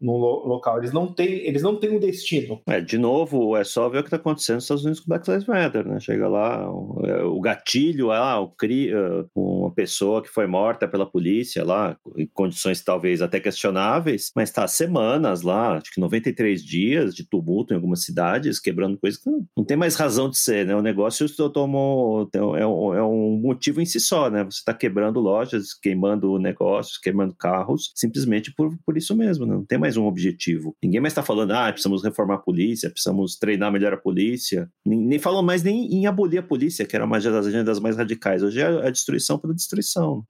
no lo- local, eles não têm, eles não têm um destino. É, de novo, é só ver o que está acontecendo nos Estados Unidos com Black Lives Matter, né? Chega lá, o, é, o gatilho, ah, o cri, ah, uma pessoa que foi morta pela polícia lá, em condições talvez até questionáveis, mas está semanas lá, acho que 93 dias de tumulto em algumas cidades, quebrando coisas que não, tem mais razão de ser, né? O negócio tomou, é um, é um motivo em si só, né? Você está quebrando lojas, queimando negócios, queimando carros, simplesmente por, por isso mesmo, né? Não tem mais um objetivo. Ninguém mais está falando, ah, precisamos reformar a polícia, precisamos treinar melhor a polícia. Nem, nem falam mais nem em abolir a polícia, que era uma das agendas mais radicais. Hoje é a destruição pela destruição.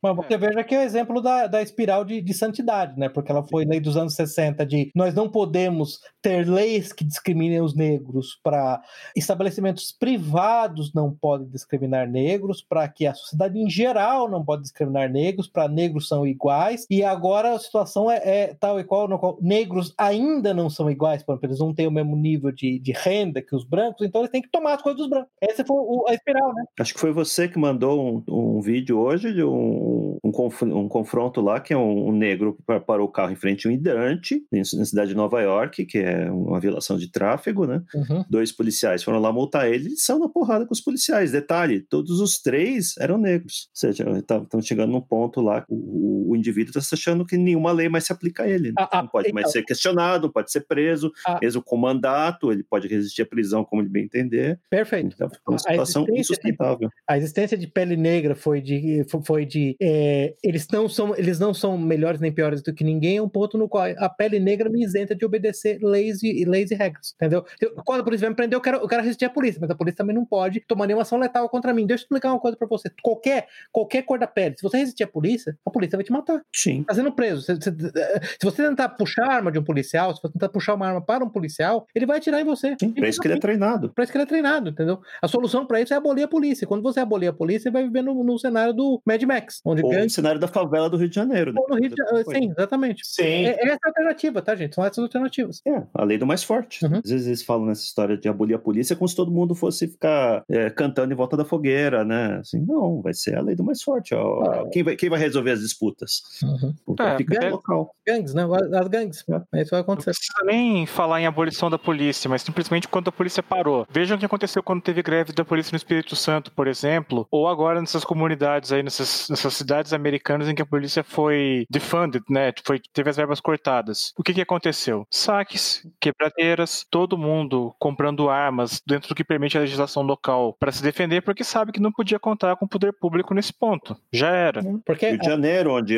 Mas você veja que é o exemplo da, da espiral de, de santidade, né? Porque ela foi lei dos anos 60 de nós não podemos ter leis que discriminem os negros para estabelecimentos privados não podem discriminar negros, para que a sociedade em geral não pode discriminar negros, para negros são iguais, e agora a situação é, é tal e qual, no qual negros ainda não são iguais, por exemplo, eles não têm o mesmo nível de, de renda que os brancos, então eles têm que tomar as coisas dos brancos. Essa foi o- a espiral, né? Acho que foi você que mandou um, um vídeo hoje de um, um, conf- um confronto lá, que é um, um negro pa- parou o carro em frente a um hidrante, na cidade de Nova York, que é uma violação de tráfego, né? Uhum. Dois policiais foram lá multar ele e saiu na porrada com os policiais. Detalhe, todos os três eram negros. Ou seja, estão chegando num ponto lá, o, o indivíduo está achando que nenhuma lei mais se aplica a ele, A, a, não pode então, mais ser questionado, pode ser preso, a, mesmo com mandato, ele pode resistir à prisão como ele bem entender. Perfeito. Então, é uma situação insustentável. De, a existência de pele negra foi de, foi de é, eles não são eles não são melhores nem piores do que ninguém, é um ponto no qual a pele negra me isenta de obedecer leis e, leis e regras, entendeu? Quando a polícia vai me prender, eu quero, eu quero resistir à polícia, mas a polícia também não pode tomar nenhuma ação letal contra mim. Deixa eu explicar uma coisa para você. Qualquer, qualquer cor da pele, se você resistir à polícia, a polícia vai te matar. Sim. Tá sendo preso. Se, se, se você tentar puxar a arma de um policial, se você tentar puxar uma arma para um policial, ele vai atirar em você. Sim, pra isso que ele é treinado. Pra isso que ele é treinado, entendeu? A solução para isso é abolir a polícia. Quando você abolir a polícia, você vai viver no, no cenário do Mad Max. Onde Ou ganha... no cenário da favela do Rio de Janeiro. Né? Ou no Rio de... Sim, exatamente. Sim. É, essa é a alternativa, tá, gente? São essas alternativas. É, a lei do mais forte. Uhum. Às vezes eles falam nessa história de abolir a polícia como se todo mundo fosse ficar é, cantando em volta da fogueira, né? Assim, não, vai ser a lei do mais forte. Ó. Ah. Quem, vai, quem vai resolver as disputas? Uhum. O é, gangue, local. Gangues, né? As gangues. É. Isso vai acontecer. Não precisa nem falar em abolição da polícia, mas simplesmente quando a polícia parou. Vejam o que aconteceu quando teve greve da polícia no Espírito Santo, por exemplo, ou agora nessas comunidades aí, nessas, nessas cidades americanas em que a polícia foi defunded, né? Foi, teve as verbas cortadas. O que, que aconteceu? Saques, quebradeiras, todo mundo comprando armas dentro do que permite a legislação local para se defender, porque sabe que não podia contar com o poder público nesse ponto. Já era. Porque... Rio de Janeiro, onde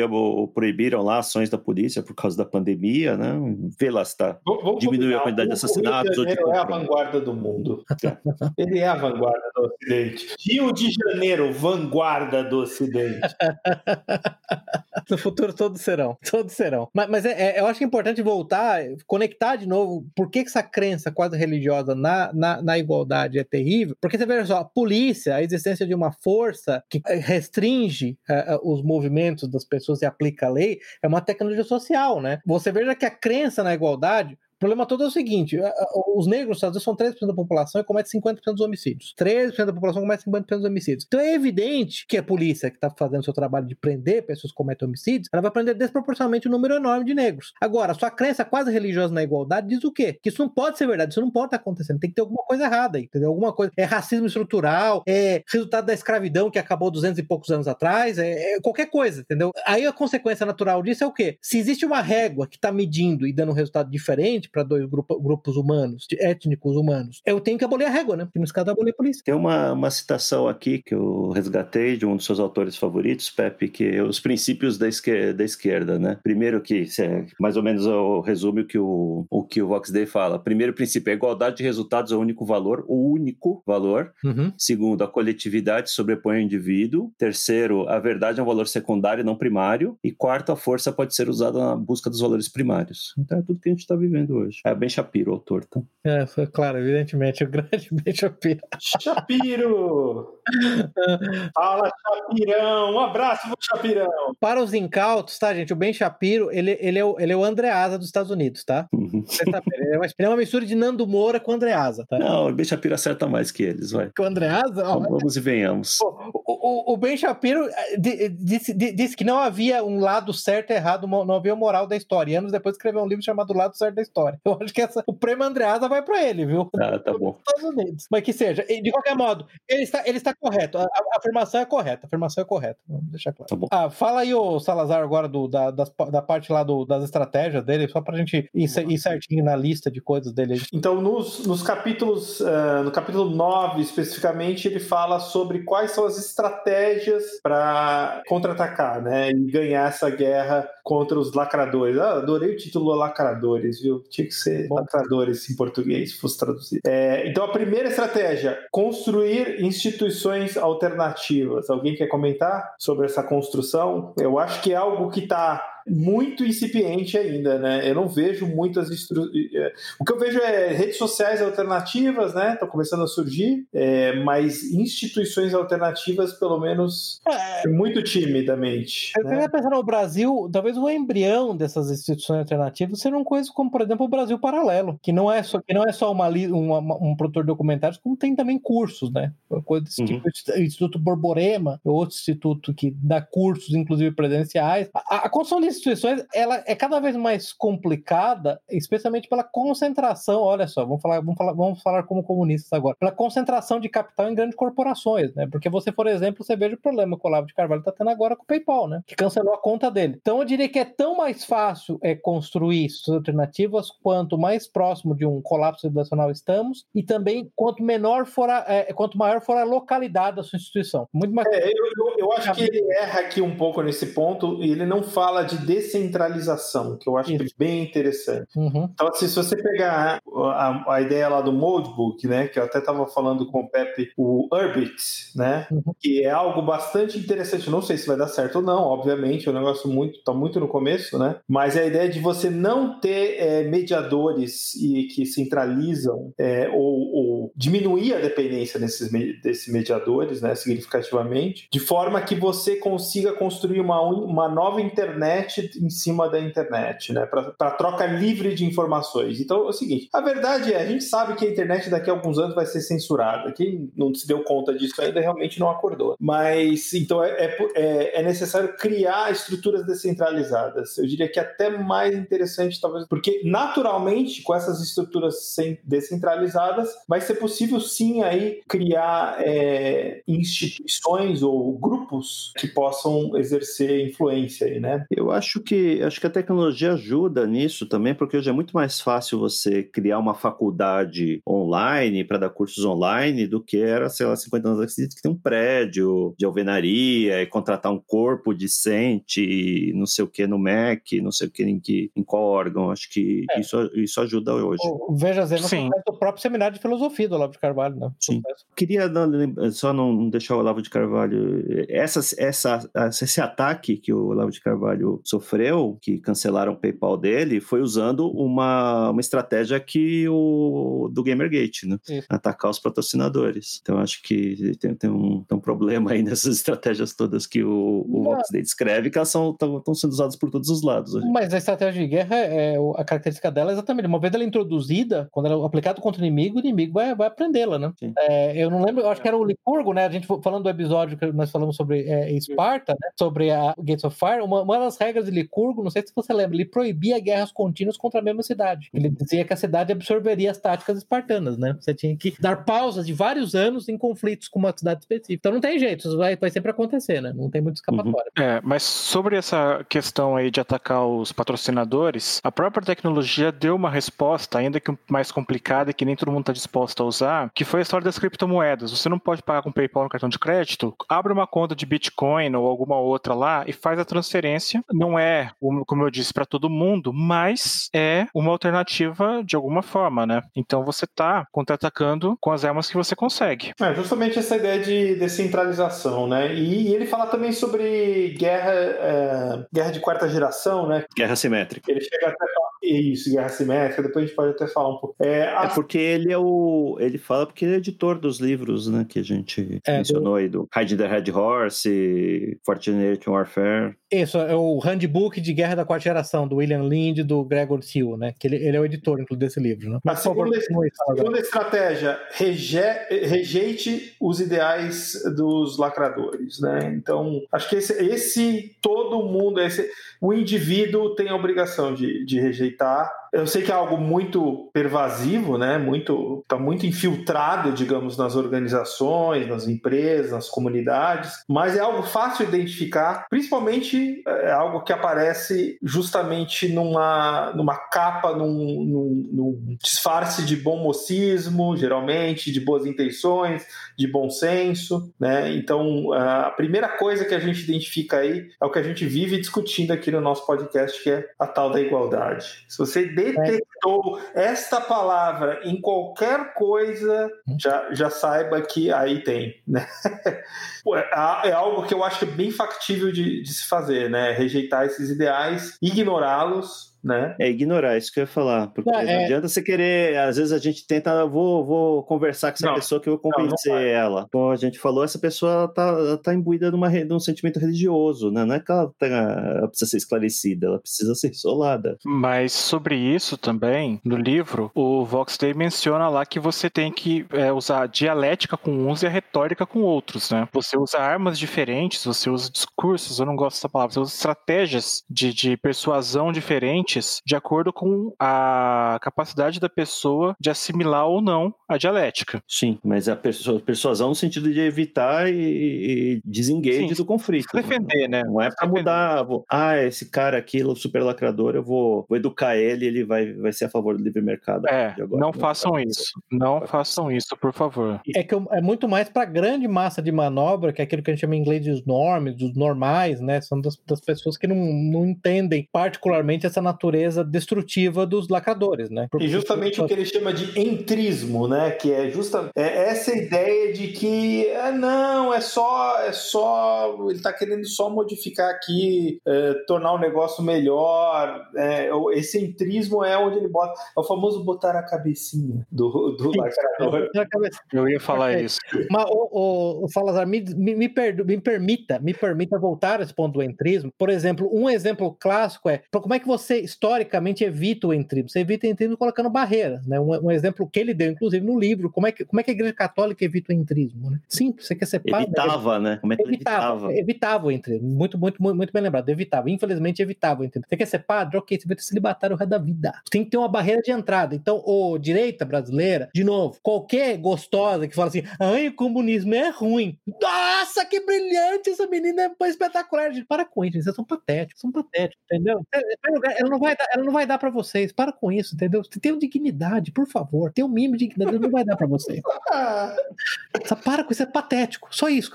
proibiram lá ações da polícia por causa da pandemia, né? Vê lá se tá. Diminuiu a quantidade de assassinatos. O Rio de Janeiro é a vanguarda do mundo. Ele é a vanguarda do Ocidente. Rio de Janeiro, vanguarda do Ocidente. no futuro todos serão. Todos serão. Mas, mas é, é, eu acho que é importante voltar, conectar de novo por que, que essa crença quase religiosa na, na, na, igualdade é terrível. Porque você veja só, a polícia, a existência de uma força que restringe uh, os movimentos das pessoas e aplica a lei, é uma tecnologia social, né? Você veja que a crença na igualdade o problema todo é o seguinte: os negros nos Estados Unidos são 13% da população e cometem 50% dos homicídios. 13% da população comete 50% dos homicídios. Então é evidente que a polícia que está fazendo seu trabalho de prender pessoas que cometem homicídios, ela vai prender desproporcionalmente um número enorme de negros. Agora, sua crença quase religiosa na igualdade diz o quê? Que isso não pode ser verdade, isso não pode estar acontecendo. Tem que ter alguma coisa errada aí, entendeu? Alguma coisa. É racismo estrutural, é resultado da escravidão que acabou 200 e poucos anos atrás, é, é qualquer coisa, entendeu? Aí a consequência natural disso é o quê? Se existe uma régua que está medindo e dando um resultado diferente, para dois grupo, grupos humanos, étnicos humanos, eu tenho que abolir a régua, né? Porque nesse caso, abolir a polícia. Tem uma, uma citação aqui que eu resgatei de um dos seus autores favoritos, Pepe, que é os princípios da esquerda, da esquerda né? Primeiro que, é mais ou menos o resume o que o, o que o Vox Day fala. Primeiro princípio, a igualdade de resultados é o único valor, o único valor. Uhum. Segundo, a coletividade sobrepõe o indivíduo. Terceiro, a verdade é um valor secundário, não primário. E quarto, a força pode ser usada na busca dos valores primários. Então é tudo que a gente está vivendo hoje. É Ben Shapiro, o autor, tá? É, foi claro, evidentemente, o grande Ben Shapiro. Shapiro! Fala, Chapirão! Um abraço pro Chapirão! Para os incautos, tá, gente? O Ben Shapiro, ele, ele, é, o, ele é o Andreasa dos Estados Unidos, tá? Uhum. ele, é uma, ele é uma mistura de Nando Moura com o Andreasa, tá? Não, o Ben Shapiro acerta mais que eles, vai. Com o Andreasa? Ó, Vamos e venhamos. O, o, o Ben Shapiro eh, disse, disse, que não havia um lado certo e errado, não havia moral da história. E anos depois escreveu um livro chamado Lado Certo da História. Eu acho que essa, o prêmio Andreasa vai para ele, viu? Ah, tá bom. Mas que seja, de qualquer modo, ele está, ele está correto. A, a afirmação é correta. A afirmação é correta. Vamos deixar claro. Tá bom. Ah, fala aí, o Salazar, agora do, da, das, da parte lá do, das estratégias dele, só pra gente ir, ir certinho na lista de coisas dele. Então, nos, nos capítulos, uh, no capítulo 9, especificamente, ele fala sobre quais são as estratégias para contra-atacar, né? E ganhar essa guerra contra os lacradores. Ah, adorei o título lacradores, viu? Tinha que ser Bom. em português, se fosse traduzido. É, então, a primeira estratégia, construir instituições alternativas. Alguém quer comentar sobre essa construção? Eu acho que é algo que está muito incipiente ainda, né? Eu não vejo muitas instru... É, o que eu vejo é redes sociais alternativas, né? Estão começando a surgir, é, mas instituições alternativas, pelo menos, é, muito timidamente. Eu né? pensar no Brasil, talvez o embrião dessas instituições alternativas seja uma coisa como, por exemplo, o Brasil Paralelo, que não é só, que não é só uma, uma um produtor de documentários, como tem também cursos, né? Coisa desse uhum. tipo, o Instituto Borborema, outro instituto que dá cursos, inclusive presenciais. A, a construção desse instituições, ela é cada vez mais complicada, especialmente pela concentração, olha só, vamos falar, vamos falar, vamos falar como comunistas agora, pela concentração de capital em grandes corporações, né? Porque você, por exemplo, você veja o problema que o Olavo de Carvalho está tendo agora com o PayPal, né? Que cancelou a conta dele. Então eu diria que é tão mais fácil é, construir alternativas quanto mais próximo de um colapso civilizacional estamos e também quanto menor for a, é, quanto maior for a localidade da sua instituição. Muito mais. É, eu, eu, eu, acho que ele erra aqui um pouco nesse ponto e ele não fala de descentralização, que eu acho é bem interessante. Uhum. Então, assim, se você pegar a, a, ideia lá do Modebook, né, que eu até estava falando com o Pepe, o Urbit, né, uhum. que é algo bastante interessante. Não sei se vai dar certo ou não, obviamente, é um negócio muito, tá muito no começo, né, mas é a ideia de você não ter é, mediadores e que centralizam é, ou, ou, diminuir a dependência desses, desses mediadores, né, significativamente, de forma que você consiga construir uma, uma nova internet em cima da internet, né, para troca livre de informações. Então é o seguinte: a verdade é, a gente sabe que a internet daqui a alguns anos vai ser censurada. Quem não se deu conta disso ainda realmente não acordou. Mas então é, é, é, é necessário criar estruturas descentralizadas. Eu diria que até mais interessante, talvez, porque naturalmente, com essas estruturas descentralizadas, vai ser possível sim aí criar é, instituições ou grupos que possam exercer influência aí, né? Eu acho que acho que a tecnologia ajuda nisso também, porque hoje é muito mais fácil você criar uma faculdade online para dar cursos online do que era, sei lá, 50 anos atrás que tem um prédio de alvenaria e contratar um corpo decente, não sei o que no MEC, não sei o que em, que, em qual órgão. Acho que é. isso, isso ajuda hoje. Veja, Zé, no próprio seminário de filosofia do Olavo de Carvalho, né? Sim. Queria só não deixar o Olavo de Carvalho. Essa, essa, esse ataque que o Olavo de Carvalho sofreu, que cancelaram o PayPal dele, foi usando uma, uma estratégia que o do Gamergate, né? Isso. Atacar os patrocinadores. Então acho que tem, tem, um, tem um problema aí nessas estratégias todas que o, o Vox descreve, que elas estão sendo usadas por todos os lados. Mas a estratégia de guerra, é, a característica dela é exatamente, uma vez ela é introduzida, quando ela é aplicada contra o inimigo, o inimigo vai, vai aprendê-la, né? É, eu não lembro, eu acho que era o Licurgo, né? A gente falando do episódio que nós falamos sobre é, Esparta, né? sobre a Gates of Fire, uma, uma das regras de Licurgo, não sei se você lembra, ele proibia guerras contínuas contra a mesma cidade. Ele dizia que a cidade absorveria as táticas espartanas, né? Você tinha que dar pausas de vários anos em conflitos com uma cidade específica. Então não tem jeito, isso vai, vai sempre acontecer, né? Não tem muito escapatória. Uhum. É, mas sobre essa questão aí de atacar os patrocinadores, a própria tecnologia deu uma resposta, ainda que mais complicada e que nem todo mundo está disposto a usar, que foi a história das criptomoedas. Você não pode pagar com PayPal no cartão de crédito, abre uma conta de Bitcoin ou alguma outra lá e faz a transferência. Não é, como eu disse, para todo mundo, mas é uma alternativa de alguma forma, né? Então você está contra-atacando com as armas que você consegue. É justamente essa ideia de descentralização, né? E ele fala também sobre guerra, é, guerra de quarta geração, né? Guerra simétrica. Ele chega até isso, guerra simétrica, depois a gente pode até falar um pouco. É, a... é porque ele é o. Ele fala porque ele é editor dos livros, né? Que a gente é, mencionou do... aí, do Hide the Red Horse, Fortunate Warfare. Isso, é o Handbook de Guerra da Quarta Geração, do William Lind e do Gregor Seal, né? Que ele, ele é o editor, inclusive, desse livro. Né? Mas, a segunda, favor, segunda estratégia, reje, rejeite os ideais dos lacradores, né? Então, acho que esse, esse todo mundo, esse, o indivíduo tem a obrigação de, de rejeitar eu sei que é algo muito pervasivo, né? Muito está muito infiltrado, digamos, nas organizações, nas empresas, nas comunidades, mas é algo fácil de identificar, principalmente é algo que aparece justamente numa, numa capa, num, num, num disfarce de bom mocismo, geralmente de boas intenções, de bom senso, né? Então a primeira coisa que a gente identifica aí é o que a gente vive discutindo aqui no nosso podcast, que é a tal da igualdade. Se você detectou esta palavra em qualquer coisa, já, já saiba que aí tem, né? É, é algo que eu acho é bem factível de, de se fazer, né? Rejeitar esses ideais, ignorá-los né? É ignorar, isso que eu ia falar. Porque Não, não, é- adianta você querer. Às vezes a gente tenta, "Ah, vou, vou conversar com essa Não. pessoa que eu vou Não, não convencer vai. ela. Como a gente falou, essa pessoa tá, tá imbuída numa, de um sentimento religioso, né? Não é que ela, tá- ela precisa ser esclarecida, ela precisa ser isolada. Mas sobre isso também, no livro, o Vox Day menciona lá que você tem que é, usar a dialética com uns e a retórica com outros, né? Você usa armas diferentes, você usa discursos, eu não gosto dessa palavra, você usa estratégias de, de persuasão diferentes de acordo com a capacidade da pessoa de assimilar ou não a dialética. Sim, mas a persu- persuasão no sentido de evitar e, e desengage Sim, do conflito. Defender, né? Não é pra Defender. mudar. vou- ah, esse cara aqui, o super lacrador, eu vou, vou educar ele, ele vai, vai ser a favor do livre mercado. É, agora. não façam isso. Não façam isso, por favor. É que eu- é muito mais para grande massa de manobra, que é aquilo que a gente chama em inglês de norms, dos normais, né? São das, das pessoas que não, não entendem particularmente essa natureza destrutiva dos lacradores, né? E justamente o que ele chama de entrismo, né? Que é justa é essa ideia de que é, não, é só, é só, ele tá querendo só modificar aqui, é, tornar o negócio melhor. é, esse entrismo é onde ele bota, é o famoso botar a cabecinha do, do lacrador. Eu ia falar isso. Mas, o, o, o Salazar, me, me, me, perdo- me permita, me permita voltar a esse ponto do entrismo. Por exemplo, um exemplo clássico é como é que você historicamente evita o entrismo? Você evita o entrismo colocando barreiras, né? Um, um exemplo que ele deu, inclusive, no livro, como é que, como é que a Igreja Católica evita o entrismo, né? Simples, você quer ser padre, Evitava, né? Como é que Evitava, evitava? evitava o entrismo. Muito, muito, muito, muito bem lembrado. Evitava. Infelizmente, evitava o entrismo. Você quer ser padre? Ok, você vai ter celibatário o resto da vida. Tem que ter uma barreira de entrada. Então, o direita brasileira, de novo, qualquer gostosa que fala assim, ai, o comunismo é ruim. Nossa, que brilhante! Essa menina é espetacular. Gente, para com isso, vocês são patéticos, são patéticos, entendeu? Ela não vai dar, ela não vai dar pra vocês. Para com isso, entendeu? Tenham dignidade, por favor. Tenham um mínimo de dignidade, ela não vai dar pra vocês. Ah, Só para com isso, é patético. Só isso.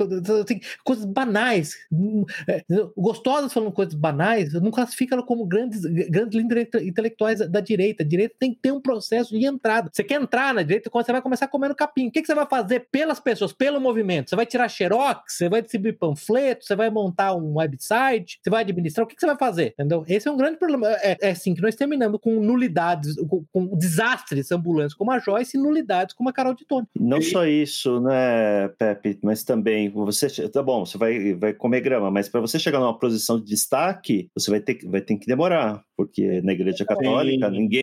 Coisas banais. Hum, é, Gostosas falando coisas banais, não classifica ela como grandes, grandes intelectuais da direita. A direita tem que ter um processo de entrada. Você quer entrar na direita, quando você vai começar comendo capim. O que, que você vai fazer pelas pessoas, pelo movimento? Você vai tirar xerox? Você vai distribuir panfleto? Você vai montar um website? Você vai administrar? O que, que você vai fazer? Entendeu? Esse é um grande problema. É, é assim que nós terminamos com nulidades, com, com desastres ambulantes como a Joyce e nulidades como a Carol de Tone. Não só isso, né, Pepe, mas também você tá bom, você vai, vai comer grama, mas para você chegar numa posição de destaque, você vai ter, que- vai ter que demorar, porque na Igreja Católica Sim. ninguém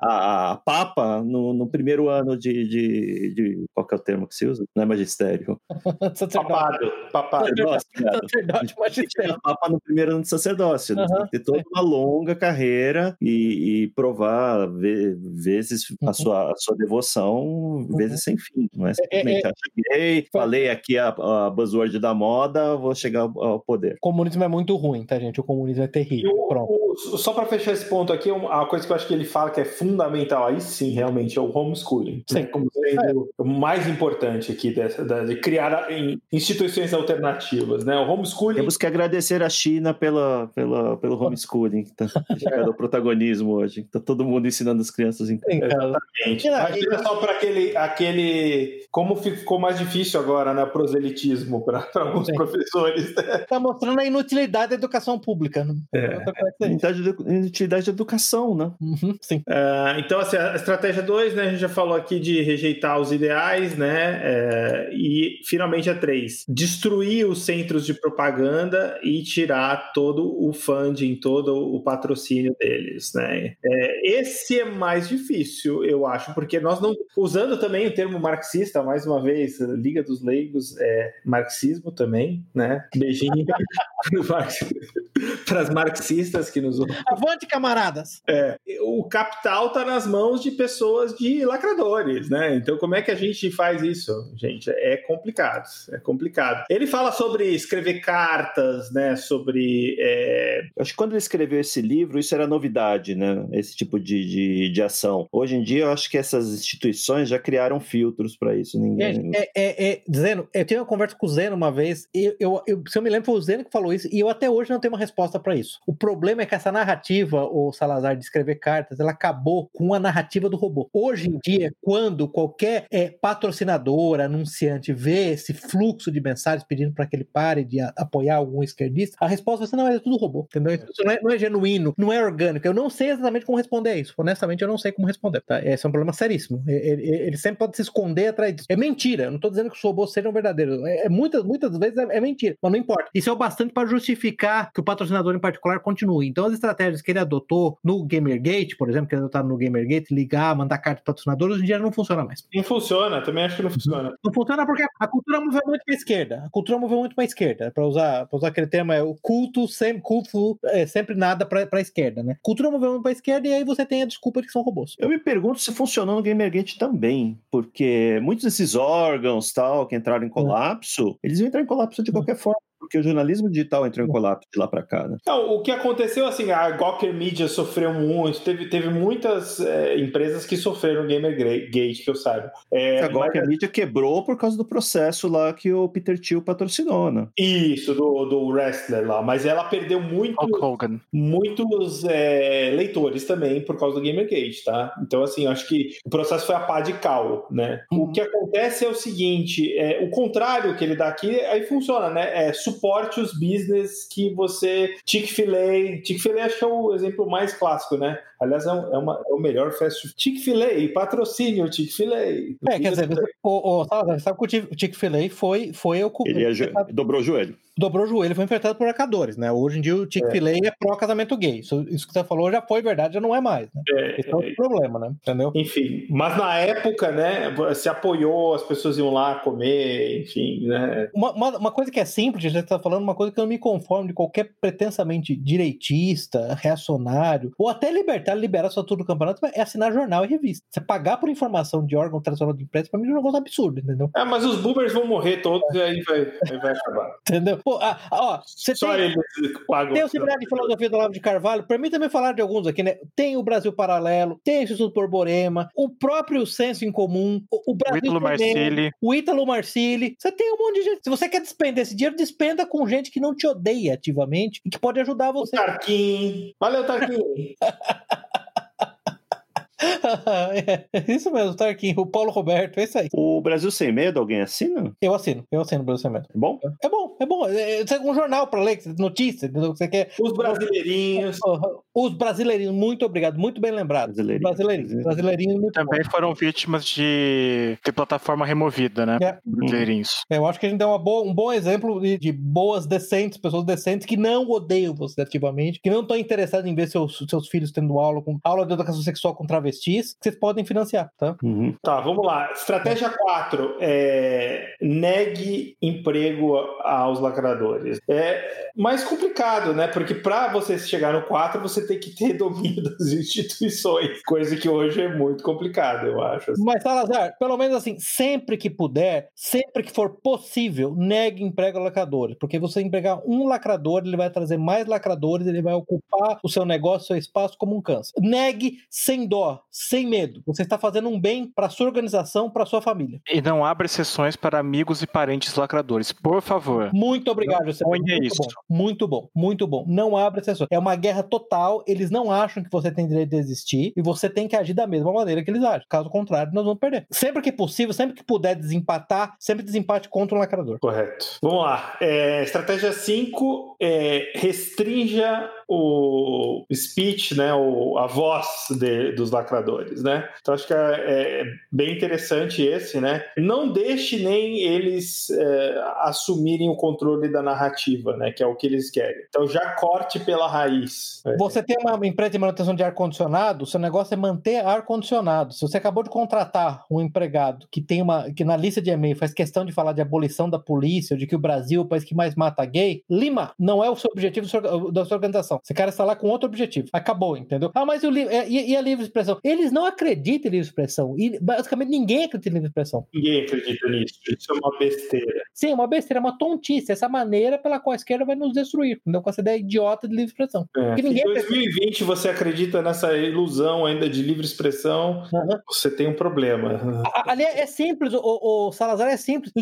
a, a Papa no, no primeiro ano de, de, de- qual que é o termo que se usa? Não é magistério. Papado, papado. Sacerdócio, magistério. a Papa no primeiro ano de sacerdócio, né? Tem que ter toda uma longa carreira e, e provar ve- vezes a Uhum. sua, a sua devoção, vezes sem fim. Não é simplesmente, é- ah, cheguei, falei aqui a, a buzzword da moda, vou chegar ao, ao poder. O comunismo é muito ruim, tá, gente? O comunismo é terrível. o- Pronto. o- só para fechar esse ponto aqui, uma coisa que eu acho que ele fala que é fundamental, aí sim, realmente, é o homeschooling. Sim. né, Como sendo o mais importante aqui dessa, da- de criar em- instituições alternativas. Né? O homeschooling Temos que agradecer a China pela, pela, pelo homeschooling, que tá chegando ao protagonismo hoje. Tá todo mundo ensinando as crianças em E lá, Imagina só para aquele, aquele. Como ficou mais difícil agora, né? Proselitismo para alguns Sim. professores. Tá mostrando a inutilidade da educação pública. Né? É. É de, utilidade de educação, né? Uhum, sim. Ah, então, assim, a estratégia 2, né? A gente já falou aqui de rejeitar os ideais, né? é, e finalmente a 3, destruir os centros de propaganda e tirar todo o funding, todo o patrocínio deles, né? É, esse é mais difícil, eu acho, porque nós não. Usando também o termo marxista, mais uma vez, Liga dos Leigos é marxismo também, né? Beijinho para as marxistas que nos ouvem. Avante, camaradas! É, o capital está nas mãos de pessoas de lacradores, né? Então, como é que a gente faz isso, gente? É complicado, é complicado. Ele fala sobre escrever cartas, né? Sobre é, acho que quando ele escreveu esse livro, isso era novidade, né? Esse tipo de, de, de ação. Hoje em dia, eu acho que essas instituições já criaram filtros para isso. Ninguém. É, é, é, Zeno, eu tive uma conversa com o Zeno uma vez, e eu, eu, se eu me lembro, foi o Zeno que falou isso, e eu até hoje não tenho uma resposta para isso. O problema é que essa narrativa narrativa, o Salazar, de escrever cartas, ela acabou com a narrativa do robô. Hoje em dia, quando qualquer é, patrocinador, anunciante vê esse fluxo de mensagens pedindo para que ele pare de apoiar algum esquerdista, a resposta vai ser: não, é tudo robô, entendeu? Isso não é, não é, genuíno, não é orgânico. Eu não sei exatamente como responder a isso. Honestamente, eu não sei como responder. Tá? Esse é um problema seríssimo. Ele, ele sempre pode se esconder atrás disso. É mentira. Eu não estou dizendo que os robôs sejam verdadeiros. É, é muitas, muitas vezes é, é mentira, mas não importa. Isso é o bastante para justificar que o patrocinador em particular continue. Então, as estratégias que ele adotou no Gamergate, por exemplo, que ele adotou no Gamergate, ligar, mandar carta para patrocinador, hoje em dia não funciona mais. Não funciona, também acho que não funciona. Não funciona porque a cultura moveu muito para a esquerda. A cultura moveu muito para a esquerda. Para usar, usar aquele termo, é o culto sempre, culto, é sempre nada para a esquerda, né? Cultura moveu muito para a esquerda e aí você tem a desculpa de que são robôs. Eu me pergunto se funcionou no Gamergate também, porque muitos desses órgãos tal que entraram em colapso, eles iam entrar em colapso de qualquer forma porque o jornalismo digital entrou em colapso de lá para cá. Né? Não, o que aconteceu, assim, a Gawker Media sofreu muito, teve, teve muitas é, empresas que sofreram Gamergate, que eu saiba. É, a Gawker mas... Media quebrou por causa do processo lá que o Peter Thiel patrocinou, né? Isso, do, do wrestler lá, mas ela perdeu muito, muitos é, leitores também por causa do Gamergate, tá? Então, assim, acho que o processo foi a pá de cal, né? Uhum. O que acontece é o seguinte, é, o contrário que ele dá aqui, aí funciona, né? É suporte os business que você. Chick-fil-A. Chick-fil-A acho que é o exemplo mais clássico, né? Aliás, é, um, é, uma, é o melhor fast food. Chick-fil-A, patrocínio Chick-fil-A. É, quer dizer, o, o, sabe que o Chick-fil-A foi, foi o. Ele é, dobrou o joelho dobrou o joelho, foi enfrentado por arcadores, né? Hoje em dia o Chick-fil-A é, é pró-casamento gay. Isso, isso, que você falou já foi verdade, já não é mais, né? É, Esse é outro é, problema, né? Entendeu? Enfim, mas na época, né, se apoiou, as pessoas iam lá comer, enfim, né? Uma, uma, uma coisa que é simples, a gente tá falando, uma coisa que eu não me conformo de qualquer pretensamente direitista, reacionário, ou até libertar, liberar só tudo do campeonato, é assinar jornal e revista. Você pagar por informação de órgão tradicional de imprensa, pra mim é um negócio absurdo, entendeu? É, mas os boomers vão morrer todos e aí vai, aí vai acabar. entendeu? Pô, ah, ó, você Só tem, tem o seminário de filosofia do Olavo de Carvalho, permita-me falar de alguns aqui, né? Tem o Brasil Paralelo, tem o Instituto Borborema, o próprio Senso em Comum, o, o Brasil o Ítalo Marcilli. O Ítalo Marcilli. Você tem um monte de gente. Se você quer despender esse dinheiro, despenda com gente que não te odeia ativamente e que pode ajudar você. O Tarquim. Valeu, Tarquim. é, isso mesmo, Tarquinho, o Paulo Roberto, é isso aí. O Brasil Sem Medo, alguém assina? Eu assino, eu assino o Brasil Sem Medo. É bom? É bom, é bom. É, é um jornal para ler, notícia, que você quer. Os brasileirinhos. Os brasileirinhos, muito obrigado, muito bem lembrado. Brasileirinhos. Brasileirinhos, brasileirinhos muito Também bom. foram vítimas de, de plataforma removida, né? É. Brasileirinhos. É, eu acho que a gente deu uma boa, um bom exemplo de, de, boas decentes, pessoas decentes que não odeiam você ativamente, que não estão interessadas em ver seus, seus filhos tendo aula com aula de educação sexual com travestis, que vocês podem financiar, tá? Uhum. Tá, vamos lá. Estratégia 4 é negue emprego aos lacradores. É mais complicado, né? Porque para você chegar no 4, você tem que ter domínio das instituições, coisa que hoje é muito complicado, eu acho. Assim. Mas, Salazar, pelo menos assim, sempre que puder, sempre que for possível, negue emprego a lacradores, porque você empregar um lacrador, ele vai trazer mais lacradores, ele vai ocupar o seu negócio, o seu espaço como um câncer. Negue sem dó, sem medo. Você está fazendo um bem para sua organização, para sua família. E não abre exceções para amigos e parentes lacradores, por favor. Muito obrigado, José. Muito isso. Bom, muito bom, muito bom. Não abre exceções. É uma guerra total. Eles não acham que você tem direito de existir e você tem que agir da mesma maneira que eles agem. Caso contrário, nós vamos perder. Sempre que possível, sempre que puder desempatar, sempre desempate contra um lacrador. Correto. Vamos lá. É, estratégia 5 é, restrinja o speech, né, o, a voz de, dos lacradores, né? Então acho que é, é, bem interessante esse, né? Não deixe nem eles é, assumirem o controle da narrativa, né? Que é o que eles querem. Então já corte pela raiz. Você tem uma empresa de manutenção de ar condicionado, seu negócio é manter ar condicionado. Se você acabou de contratar um empregado que tem uma que na lista de e-mail faz questão de falar de abolição da polícia, de que o Brasil é o país que mais mata gay, Lima não é o seu objetivo da sua organização. Esse cara está lá com outro objetivo. Acabou, entendeu? Ah, mas o livro. É, e, e, a livre expressão? Eles não acreditam em livre expressão. E basicamente ninguém acredita em livre expressão. Ninguém acredita nisso. Isso é uma besteira. Sim, é uma besteira, é uma tontice. Essa maneira pela qual a esquerda vai nos destruir. Entendeu? Com essa ideia idiota de livre expressão. É. Em 2020 acredita. você acredita nessa ilusão ainda de livre expressão, uhum. você tem um problema. Ali é, simples, o, o, Salazar é simples.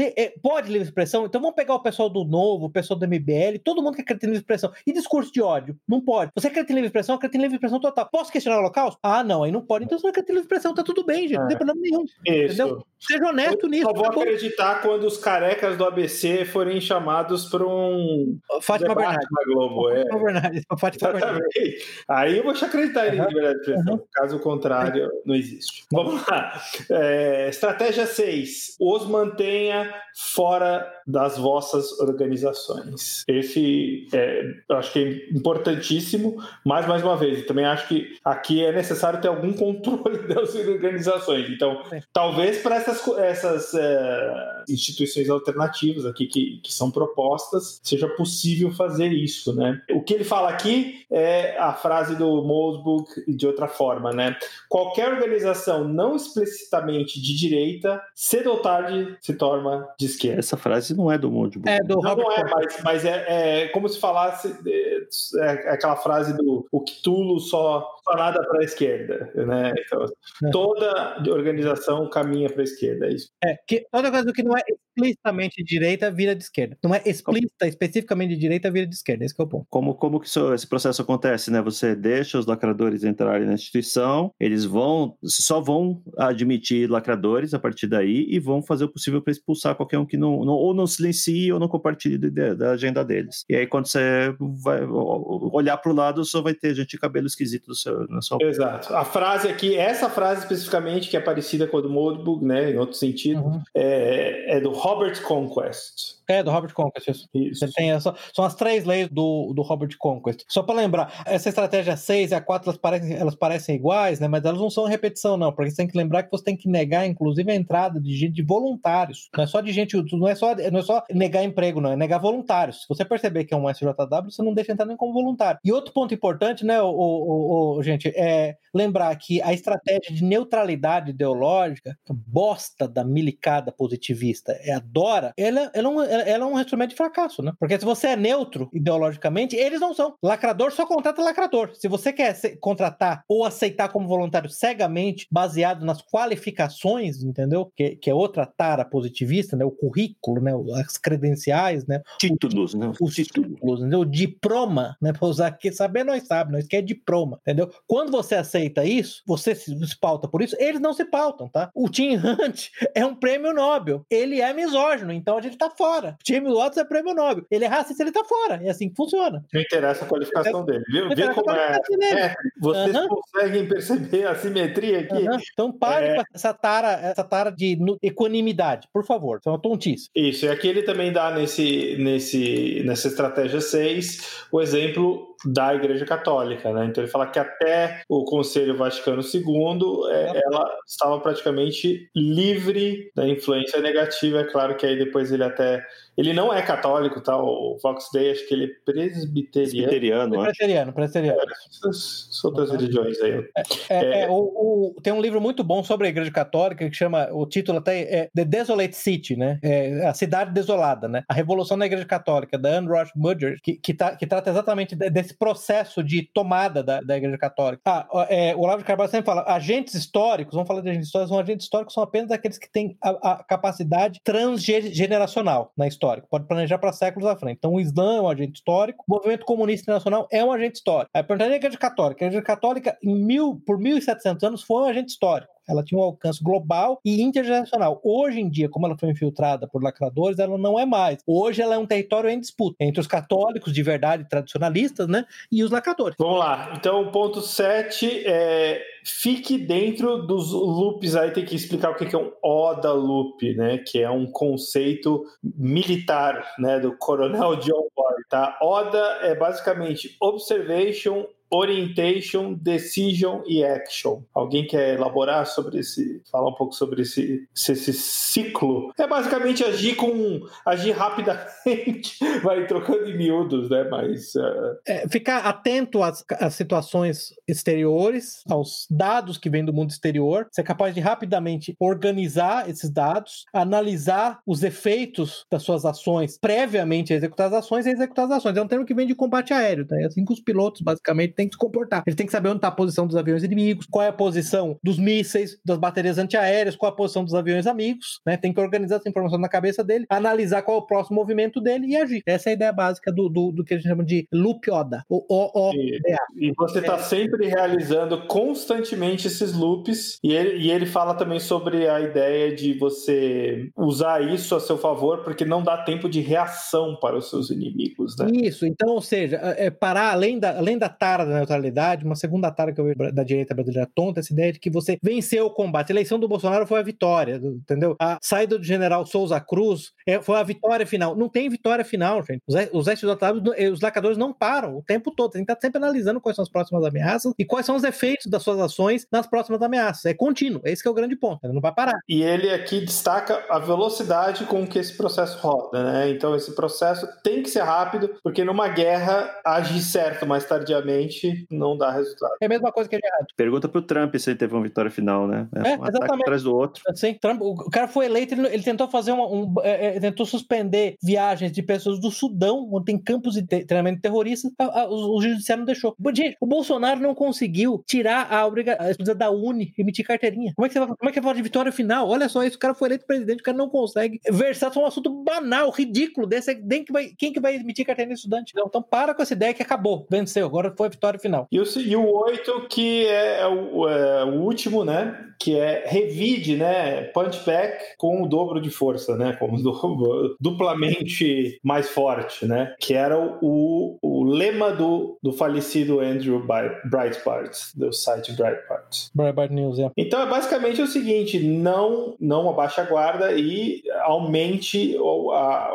Pode livre expressão? Então vamos pegar o pessoal do Novo, o pessoal do MBL, todo mundo que acredita em livre expressão. E discurso de ódio? Não pode. Você quer ter livre expressão? Quer ter livre expressão total. Posso questionar o Holocausto? Ah, não, aí não pode. Então você não quer ter livre expressão, tá tudo bem, gente. Não tem problema nenhum. Isso. Entendeu? Seja honesto nisso. Só vou tá bom? acreditar quando os carecas do ABC forem chamados para um Fátima Bernardes. na Globo. É. Fátima Bernardes. Fátima Bernardes. Aí eu vou te acreditar em Aham. liberdade de expressão. Caso contrário, não existe. Vamos lá. É, estratégia 6. Os mantenha fora das vossas organizações. Esse é, eu acho que é importantíssimo, mas mais uma vez, eu também acho que aqui é necessário ter algum controle das organizações. Então, Sim. talvez para essas, essas é, instituições alternativas aqui que, que são propostas, seja possível fazer isso, né? O que ele fala aqui é a frase do Mosbook de outra forma, né? Qualquer organização não explicitamente de direita, cedo ou tarde se torna de esquerda. Essa frase não é do Modibo. É, do Não, Robert não é, mas, mas é, é como se falasse é, é aquela frase do o Cthulhu só, nada para a esquerda, né? Então, É. toda organização caminha para a esquerda, é isso. É, que toda coisa que não é explicitamente de direita vira de esquerda. Não é explícita, especificamente de direita, vira de esquerda. Esse que é o ponto. Como, como que isso- esse processo acontece, né? Você deixa os lacradores entrarem na instituição, eles vão, só vão admitir lacradores a partir daí e vão fazer o possível para expulsar qualquer um que não, não- ou não silencie ou não compartilhe da, da agenda deles. E aí quando você vai olhar para o lado, só vai ter gente de cabelo esquisito no seu, na sua Exato. A frase aqui, essa frase especificamente, que é parecida com a do Moldbug, né? Em outro sentido, Uhum. é, é do Robert Conquest. É, do Robert Conquest. Isso. Isso. Ele tem essa, são as três leis do, do Robert Conquest. Só para lembrar, essa estratégia 6 e a 4 elas parecem, elas parecem iguais, né? Mas elas não são repetição, não. Porque você tem que lembrar que você tem que negar, inclusive, a entrada de gente de voluntários. Não é só de gente. Não é só, não é só negar emprego, não. É negar voluntários. Se você perceber que é um SJW, você não deixa entrar nem como voluntário. E outro ponto importante, né, o, o, o- gente, é lembrar que a estratégia de neutralidade ideológica, bosta da milicada positivista, é adora, ela, ela, é um, ela é um instrumento de fracasso, né? Porque se você é neutro ideologicamente, eles não são. Lacrador só contrata lacrador. Se você quer se- contratar ou aceitar como voluntário cegamente, baseado nas qualificações, entendeu? Que, que é outra tara positivista, né? O currículo, né? As credenciais, né? títulos, né? os títulos, entendeu? Diploma, né? Pra usar aqui, saber nós sabe, nós quer diploma, entendeu? Quando você aceita isso, você se, se pauta por isso, eles não se pautam, tá? O Tim Hunt é um prêmio Nobel, ele é misógino, então a gente tá fora. O Tim Watts é prêmio Nobel, ele é racista, ele tá fora, é assim que funciona. Não interessa a qualificação dele. Viu, interessa como é? é vocês conseguem perceber a simetria aqui? Então pare É. com essa tara, essa tara de equanimidade, por favor, isso é uma tontice. Isso, e aqui ele também dá nesse, nesse, nessa estratégia 6 o exemplo da Igreja Católica, né? Então ele fala que até o Conselho Vaticano II é, ela estava praticamente livre da influência negativa. É claro que aí depois ele até ele não é católico, tá? O Fox Day acho que ele é presbiteriano. Presbiteriano, né? Presbiteriano, presbiteriano. Essas outras religiões aí. É, é, o, o- tem um livro muito bom sobre a Igreja Católica que chama, o título até é The Desolate City, né? É, a Cidade Desolada, né? A Revolução da Igreja Católica, da Anne Roth Mudger, que, que, tá- que trata exatamente de- desse processo de tomada da, da Igreja Católica. Ah, é, o Olavo de Carvalho sempre fala, agentes históricos, vamos falar de agentes históricos, são agentes históricos são apenas aqueles que têm a, a capacidade transgeneracional na história, que pode planejar para séculos à frente. Então o Islã é um agente histórico, o movimento comunista internacional é um agente histórico. Aí perguntar a Igreja Católica. A Igreja Católica, em mil, por 1.700 anos, foi um agente histórico. Ela tinha um alcance global e intergeracional. Hoje em dia, como ela foi infiltrada por lacradores, ela não é mais. Hoje ela é um território em disputa entre os católicos de verdade tradicionalistas, né, e os lacradores. Vamos lá. Então, ponto 7 é fique dentro dos loops. Aí tem que explicar o que é um ODA loop, né? Que é um conceito militar, né? Do coronel John Boy, tá? ODA é basicamente Observation, Orientation, Decision e Action. Alguém quer elaborar sobre esse, falar um pouco sobre esse, esse, ciclo? É basicamente agir com, agir rapidamente, vai trocando em miúdos, né? Mas uh, É, ficar atento às, às situações exteriores, aos dados que vêm do mundo exterior, ser capaz de rapidamente organizar esses dados, analisar os efeitos das suas ações previamente a executar as ações e executar as ações. É um termo que vem de combate aéreo, tá? É assim que os pilotos basicamente tem que se comportar. Ele tem que saber onde está a posição dos aviões inimigos, qual é a posição dos mísseis, das baterias antiaéreas, qual é a posição dos aviões amigos, né? Tem que organizar essa informação na cabeça dele, analisar qual é o próximo movimento dele e agir. Essa é a ideia básica do, do, do que a gente chama de loop ODA, o o e, e você está sempre realizando constantemente esses loops, e ele, e ele fala também sobre a ideia de você usar isso a seu favor, porque não dá tempo de reação para os seus inimigos, né? Isso, então, ou seja, é parar além da, além da tara da neutralidade, uma segunda tara que eu vejo da direita brasileira tonta, essa ideia de que você venceu o combate. A eleição do Bolsonaro foi a vitória, entendeu? A saída do general Souza Cruz é, foi a vitória final. Não tem vitória final, gente. Os, os SJW, os lacadores não param o tempo todo. Tem que estar sempre analisando quais são as próximas ameaças e quais são os efeitos das suas ações nas próximas ameaças. É contínuo. Esse é o grande ponto. Ele não vai parar. E ele aqui destaca a velocidade com que esse processo roda, né? Então esse processo tem que ser rápido, porque numa guerra agir certo mais tardiamente não dá resultado. É a mesma coisa que ele errado. Pergunta pro Trump se ele teve uma vitória final, né? É, um exatamente. atrás do outro. Sim, Trump, o cara foi eleito, ele, ele tentou fazer uma, um, é, é, tentou suspender viagens de pessoas do Sudão, onde tem campos de treinamento terrorista, a, a, o, o judiciário não deixou. Gente, o Bolsonaro não conseguiu tirar a obrigação da Uni emitir carteirinha. Como é que você vai, como é que vai falar de vitória final? Olha só isso, o cara foi eleito presidente, o cara não consegue versar só um assunto banal, ridículo desse, quem que vai, quem que vai emitir carteirinha de estudante? Então, então para com essa ideia que acabou, venceu, agora foi a vitória final. E o, e o 8, que é o, é o último, né? Que é revide, né? Punchback com o dobro de força, né? Como duplamente mais forte, né? Que era o, o lema do, do falecido Andrew Breitbart, do site Breitbart. Breitbart News, é. Então, é basicamente o seguinte: não, não abaixe a guarda e aumente a,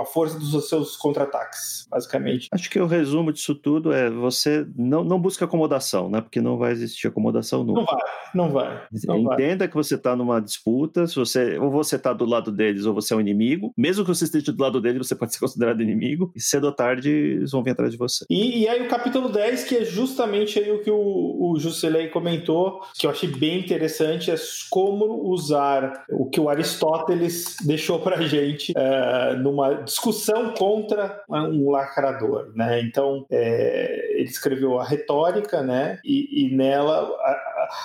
a força dos seus contra-ataques, basicamente. Acho que o resumo disso tudo é você não, não busca acomodação, né? Porque não vai existir acomodação nunca. Não vai, não vai. Não Entenda vai. que você está numa disputa, se você, ou você está do lado deles ou você é um inimigo. Mesmo que você esteja do lado deles, você pode ser considerado inimigo. E cedo ou tarde eles vão vir atrás de você. E, e aí o capítulo 10, que é justamente aí o que o, o comentou, que eu achei bem interessante, é como usar o que o Aristóteles deixou pra gente uh, numa discussão contra um lacrador, né? Então, é, ele escreveu a retórica, né? E, e nela,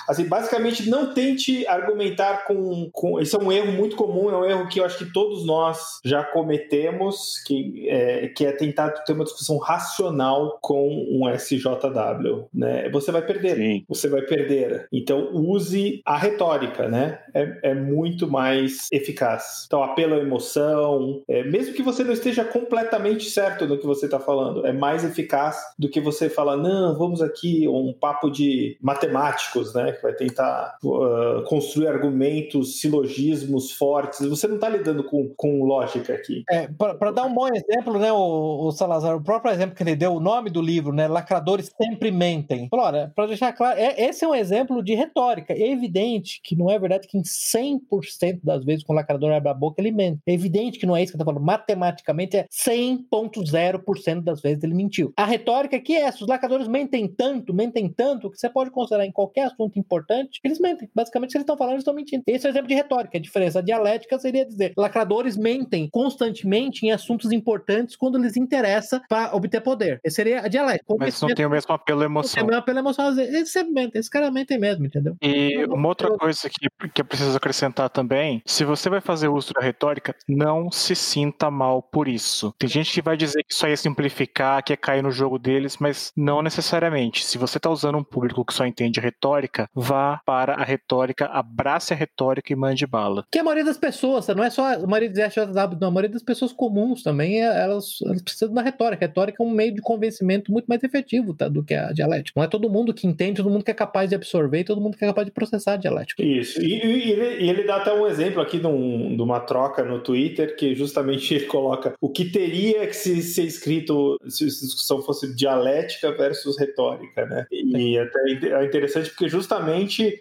assim, basicamente, não tente argumentar com, com. Isso é um erro muito comum, é um erro que eu acho que todos nós já cometemos, que é, que é tentar ter uma discussão racional com um SJW, né? Você vai perder, Sim. você vai perder. Então, use a retórica, né? É, é muito mais eficaz. Então, apelo à emoção, é, mesmo que você não esteja completamente certo no que você está falando, é mais eficaz do que você falar, não, vamos aqui, um papo de matemáticos, né? Que vai tentar uh, construir argumentos, silogismos fortes. Você não está lidando com, com lógica aqui. É, para dar um bom exemplo, né, o, o, Salazar, o próprio exemplo que ele deu, o nome do livro, né, Lacradores Sempre Mentem. Olha, para deixar claro, é, esse é um exemplo de retórica. É evidente que não é verdade que em 100% das vezes com o lacrador abre a boca ele mente. É evidente que não é isso que eu tô falando. Matematicamente é 100.0% das vezes ele mentiu. A retórica aqui é essa, os lacradores mentem tanto, mentem tanto, que você pode considerar em qualquer assunto importante, eles mentem. Basicamente, se eles estão falando, eles estão mentindo. Esse é o exemplo de retórica. A diferença dialética seria dizer, lacradores mentem constantemente em assuntos importantes quando lhes interessa para obter poder. Esse seria a dialética. Mas não tem o mesmo apelo emocional. Não tem o mesmo apelo emocional. Eles sempre mentem. Esse cara mentem mesmo, entendeu? E uma outra coisa que, que eu preciso acrescentar também, se você vai fazer uso da retórica, não se sinta mal por isso. Tem gente que vai dizer que isso aí é simplificar, que é cair no jogo deles, mas não necessariamente. Se você está usando um público que só entende retórica, vá para a retórica, abrace a retórica e mande bala. Que a maioria das pessoas, não é só a maioria dos SJW, não, a maioria das pessoas comuns também, elas, elas precisam da retórica. A retórica é um meio de convencimento muito mais efetivo tá, do que a dialética. Não é todo mundo que entende, todo mundo que é capaz de absorver, todo mundo que é capaz de processar a dialética. Isso. E, e, ele, e ele, dá até um exemplo aqui de, um, de, uma troca no Twitter que justamente ele coloca o que teria que se, ser escrito se a discussão fosse dialética versus retórica, né? E, E até é interessante porque justamente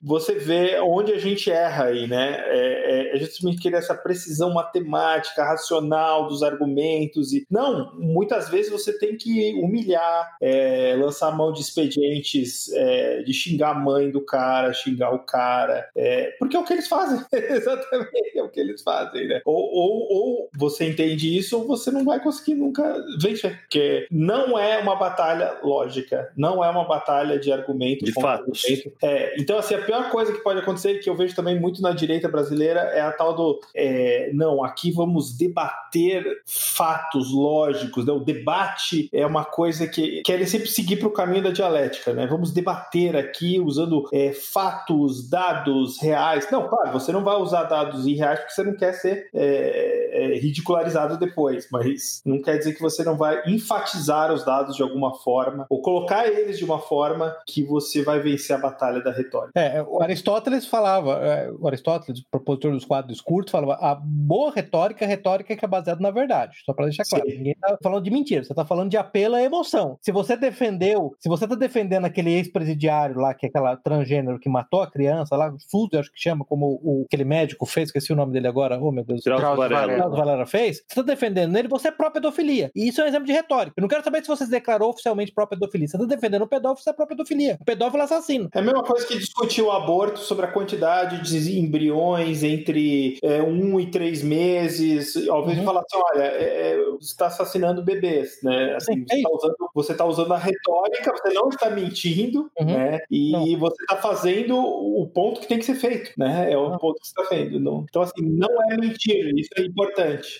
você vê onde a gente erra aí, né? É, é, é justamente querer essa precisão matemática, racional dos argumentos e não, muitas vezes você tem que humilhar, é, lançar mão de expedientes, é, de xingar a mãe do cara, xingar o cara, é, porque é o que eles fazem, exatamente é o que eles fazem, né? Ou, ou, ou você entende isso ou você não vai conseguir nunca vencer, porque não é uma batalha lógica, não é uma batalha de argumento. De fatos. É, então, assim, a pior coisa que pode acontecer, que eu vejo também muito na direita brasileira, é a tal do é, não, aqui vamos debater fatos lógicos, né? O debate é uma coisa que querem sempre seguir para o caminho da dialética, né? Vamos debater aqui usando é, fatos, dados reais. Não, claro, você não vai usar dados irreais porque você não quer ser é, é, ridicularizado depois, mas não quer dizer que você não vai enfatizar os dados de alguma forma ou colocar eles de uma forma que você vai vencer a batalha da retórica. É, o Aristóteles falava, é, o Aristóteles, propositor dos quadros curtos, falava a boa retórica é retórica que é baseada na verdade. Só para deixar claro. Sim. Ninguém tá falando de mentira, você tá falando de apelo à emoção. Se você defendeu, se você tá defendendo aquele ex-presidiário lá, que é aquela transgênero que matou a criança lá, o acho que chama, como o, aquele médico fez, esqueci o nome dele agora, oh meu Deus. Drauzio Varela. Valera fez, você tá defendendo ele, você é pró-pedofilia. E isso é um exemplo de retórica. Eu não quero saber se você se declarou oficialmente pró-pedofilia. Você tá defendendo o pedófilo, você é pró-pedofilia. O pedófilo é assassino. É a mesma coisa que discutir o aborto sobre a quantidade de embriões entre é, um e três meses, ao invés uhum. de falar assim, olha, é, é você está assassinando bebês, né? Assim, você está usando, tá usando, a retórica, você não está mentindo, uhum. né? E não. você está fazendo o ponto que tem que ser feito, né? É o não. ponto que você está fazendo. Não. Então, assim, não é mentira, isso é importante.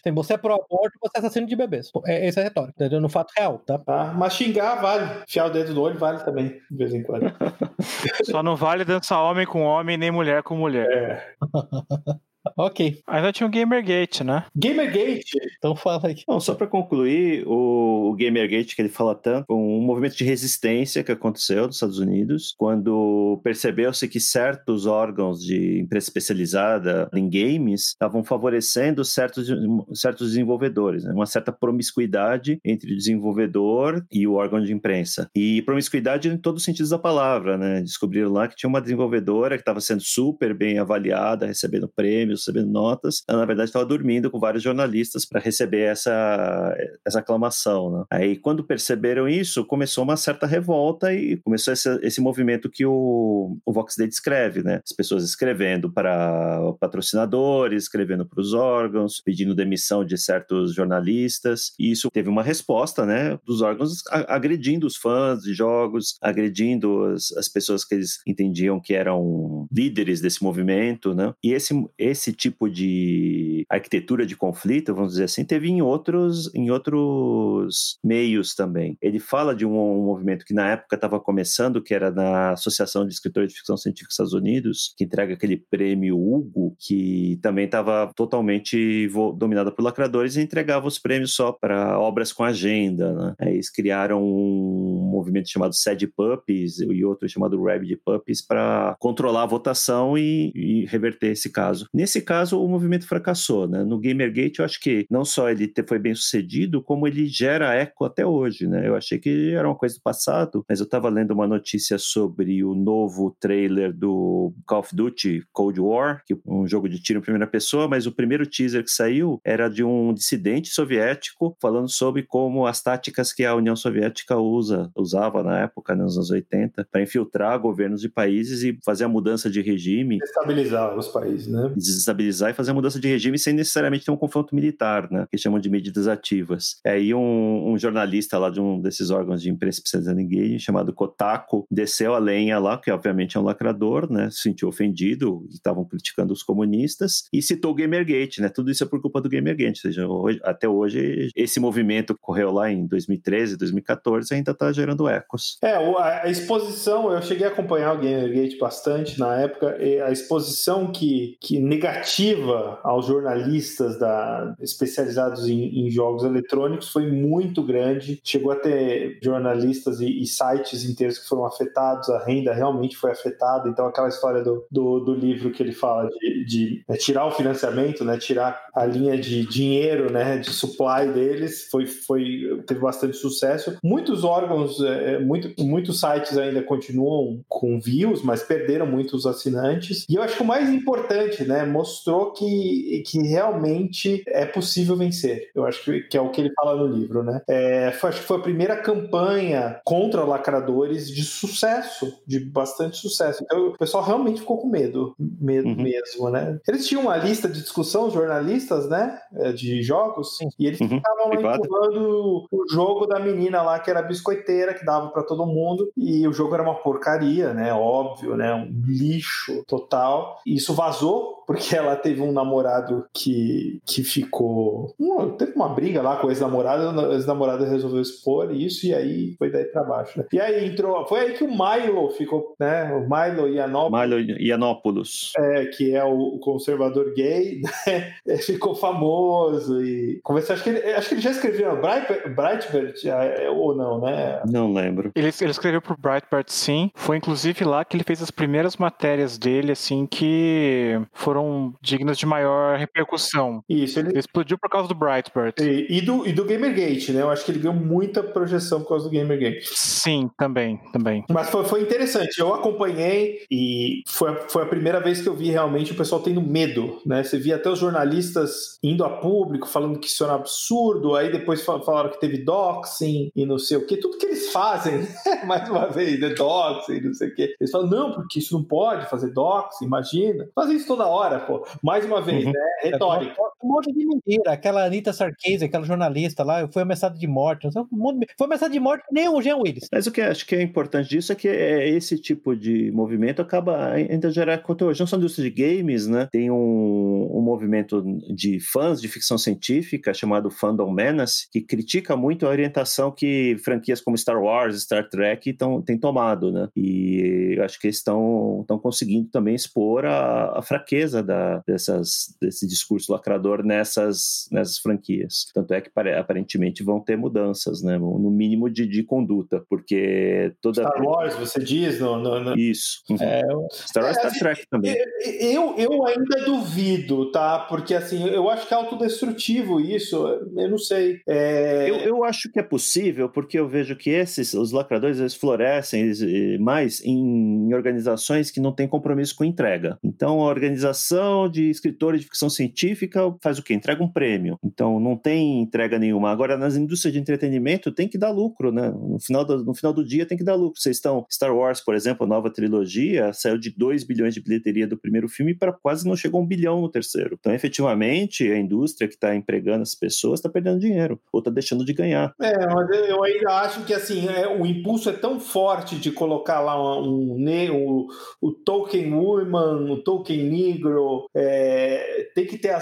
Sim, você é pró-aborto, você é assassino de bebês. É, essa é a retórica, entendeu? No fato real, tá? tá? Mas xingar vale. Fiar o dedo no olho vale também, de vez em quando. Só não vale dançar homem com homem, nem mulher com mulher. É. Ok. Ainda tinha o Gamergate, né? Gamergate? Então fala aí. Bom, só para concluir, o, o Gamergate que ele fala tanto, um movimento de resistência que aconteceu nos Estados Unidos, quando percebeu-se que certos órgãos de empresa especializada em games estavam favorecendo certos, certos desenvolvedores, né? uma certa promiscuidade entre o desenvolvedor e o órgão de imprensa. E promiscuidade em todos os sentidos da palavra, né? Descobriram lá que tinha uma desenvolvedora que estava sendo super bem avaliada, recebendo recebendo notas, ela na verdade estava dormindo com vários jornalistas para receber essa, essa aclamação. Né? Aí, quando perceberam isso, começou uma certa revolta e começou esse, esse movimento que o, o Vox Day descreve, né? As pessoas escrevendo para patrocinadores, escrevendo para os órgãos, pedindo demissão de certos jornalistas. E isso teve uma resposta, né, dos órgãos agredindo os fãs de jogos, agredindo as, as pessoas que eles entendiam que eram líderes desse movimento, né? E esse, esse esse tipo de arquitetura de conflito, vamos dizer assim, teve em outros, em outros meios também. Ele fala de um, um movimento que na época estava começando, que era na Associação de Escritores de Ficção Científica dos Estados Unidos, que entrega aquele prêmio Hugo, que também estava totalmente dominada por lacradores e entregava os prêmios só para obras com agenda. Né? Eles criaram um movimento chamado Sad Puppies e outro chamado Rabbit Puppies para controlar a votação e, e reverter esse caso. Nesse Nesse caso, o movimento fracassou, né? No Gamergate, eu acho que não só ele foi bem sucedido, como ele gera eco até hoje, né? Eu achei que era uma coisa do passado, mas eu estava lendo uma notícia sobre o novo trailer do Call of Duty Cold War, que é um jogo de tiro em primeira pessoa, mas o primeiro teaser que saiu era de um dissidente soviético falando sobre como as táticas que a União Soviética usa, usava na época, nos anos 80, para infiltrar governos de países e fazer a mudança de regime. Estabilizar os países, né? Desestabilizar e fazer a mudança de regime sem necessariamente ter um confronto militar, né? Que chamam de medidas ativas. Aí um, um jornalista lá de um desses órgãos de imprensa especializada em gay, chamado Kotaku, desceu a lenha lá, que obviamente é um lacrador, né? Se sentiu ofendido, estavam criticando os comunistas, e citou o Gamergate, né? Tudo isso é por culpa do Gamergate, ou seja, hoje, até hoje esse movimento que ocorreu lá em 2013, 2014, ainda está gerando ecos. É, a exposição, eu cheguei a acompanhar o Gamergate bastante na época, a exposição que, que negativa aos jornalistas da, especializados em, em, jogos eletrônicos foi muito grande. Chegou a ter jornalistas e, e, sites inteiros que foram afetados, a renda realmente foi afetada. Então, aquela história do, do, do livro que ele fala de, de é, tirar o financiamento, né, tirar a linha de dinheiro, né, de supply deles, foi, foi, teve bastante sucesso. Muitos órgãos, é, é muito, muitos sites ainda continuam com views, mas perderam muitos assinantes. E eu acho que o mais importante, né, mostrou que, que realmente é possível vencer. Eu acho que, que é o que ele fala no livro, né? É, foi, acho que foi a primeira campanha contra lacradores de sucesso, de bastante sucesso. Então o pessoal realmente ficou com medo, medo uhum. mesmo, né? Eles tinham uma lista de discussão, jornalistas, né, é, de jogos, e eles uhum. ficavam lá empurrando o jogo da menina lá que era biscoiteira, que dava para todo mundo, e o jogo era uma porcaria, né? Óbvio, né? Um lixo total. E isso vazou porque ela teve um namorado que, que ficou. teve uma briga lá com o ex-namorado, o ex-namorado resolveu expor isso e aí foi daí pra baixo. Né? E aí entrou. Foi aí que o Milo ficou, né? O Milo Yiannopoulos. Milo Yiannopoulos. É, que é o conservador gay, né? Ficou famoso e. Conversei, acho que ele, acho que ele já escreveu Breitbart é, ou não, né? Não lembro. Ele, ele escreveu pro Breitbart sim. Foi inclusive lá que ele fez as primeiras matérias dele, assim, que foram dignas de maior repercussão. Isso, ele... ele explodiu por causa do Breitbart. E, e, do, e do Gamergate, né? Eu acho que ele ganhou muita projeção por causa do Gamergate. Sim, também, também. Mas foi, foi interessante. Eu acompanhei e foi, foi a primeira vez que eu vi realmente o pessoal tendo medo, né? Você via até os jornalistas indo a público falando que isso era um absurdo, aí depois falaram que teve doxing e não sei o que. Tudo que eles fazem, mais uma vez, né? Doxing, não sei o que. Eles falam, não, porque isso não pode fazer doxing, imagina. Fazem isso toda hora pô. Mais uma vez, uhum. né? É, Retórica. Um monte de mentira. Aquela Anitta Sarkeesian, aquela jornalista lá, foi ameaçada de morte. Foi ameaçada de morte nem o Jean Willis. Mas o que acho que é importante disso é que é esse tipo de movimento acaba ainda gerar conteúdo. Não só indústria de games, né? Tem um, um movimento de fãs de ficção científica chamado Fandom Menace, que critica muito a orientação que franquias como Star Wars, Star Trek tão, têm tomado, né? E acho que eles estão conseguindo também expor a, a fraqueza da, dessas, desse discurso lacrador nessas, nessas franquias. Tanto é que aparentemente vão ter mudanças, né? No mínimo de, de conduta, porque toda. Star Wars, você diz? No, no, no... Isso. Uhum. É, Star Wars é, Star Trek também. Eu, eu ainda duvido, tá? Porque assim, eu acho que é autodestrutivo isso. Eu não sei. É... Eu, eu acho que é possível, porque eu vejo que esses, os lacradores, eles florescem mais em organizações que não têm compromisso com entrega. Então, a organização de escritores de ficção científica faz o quê? Entrega um prêmio. Então não tem entrega nenhuma. Agora, nas indústrias de entretenimento, tem que dar lucro, né? No final do, no final do dia tem que dar lucro. Vocês estão. Star Wars, por exemplo, a nova trilogia, saiu de 2 bilhões de bilheteria do primeiro filme para quase não chegou a um bilhão no terceiro. Então, efetivamente, a indústria que está empregando as pessoas está perdendo dinheiro, ou está deixando de ganhar. É, mas eu ainda acho que assim, é, o impulso é tão forte de colocar lá um, um, o, o Tolkien Woman, o Tolkien Negro é, tem que ter a,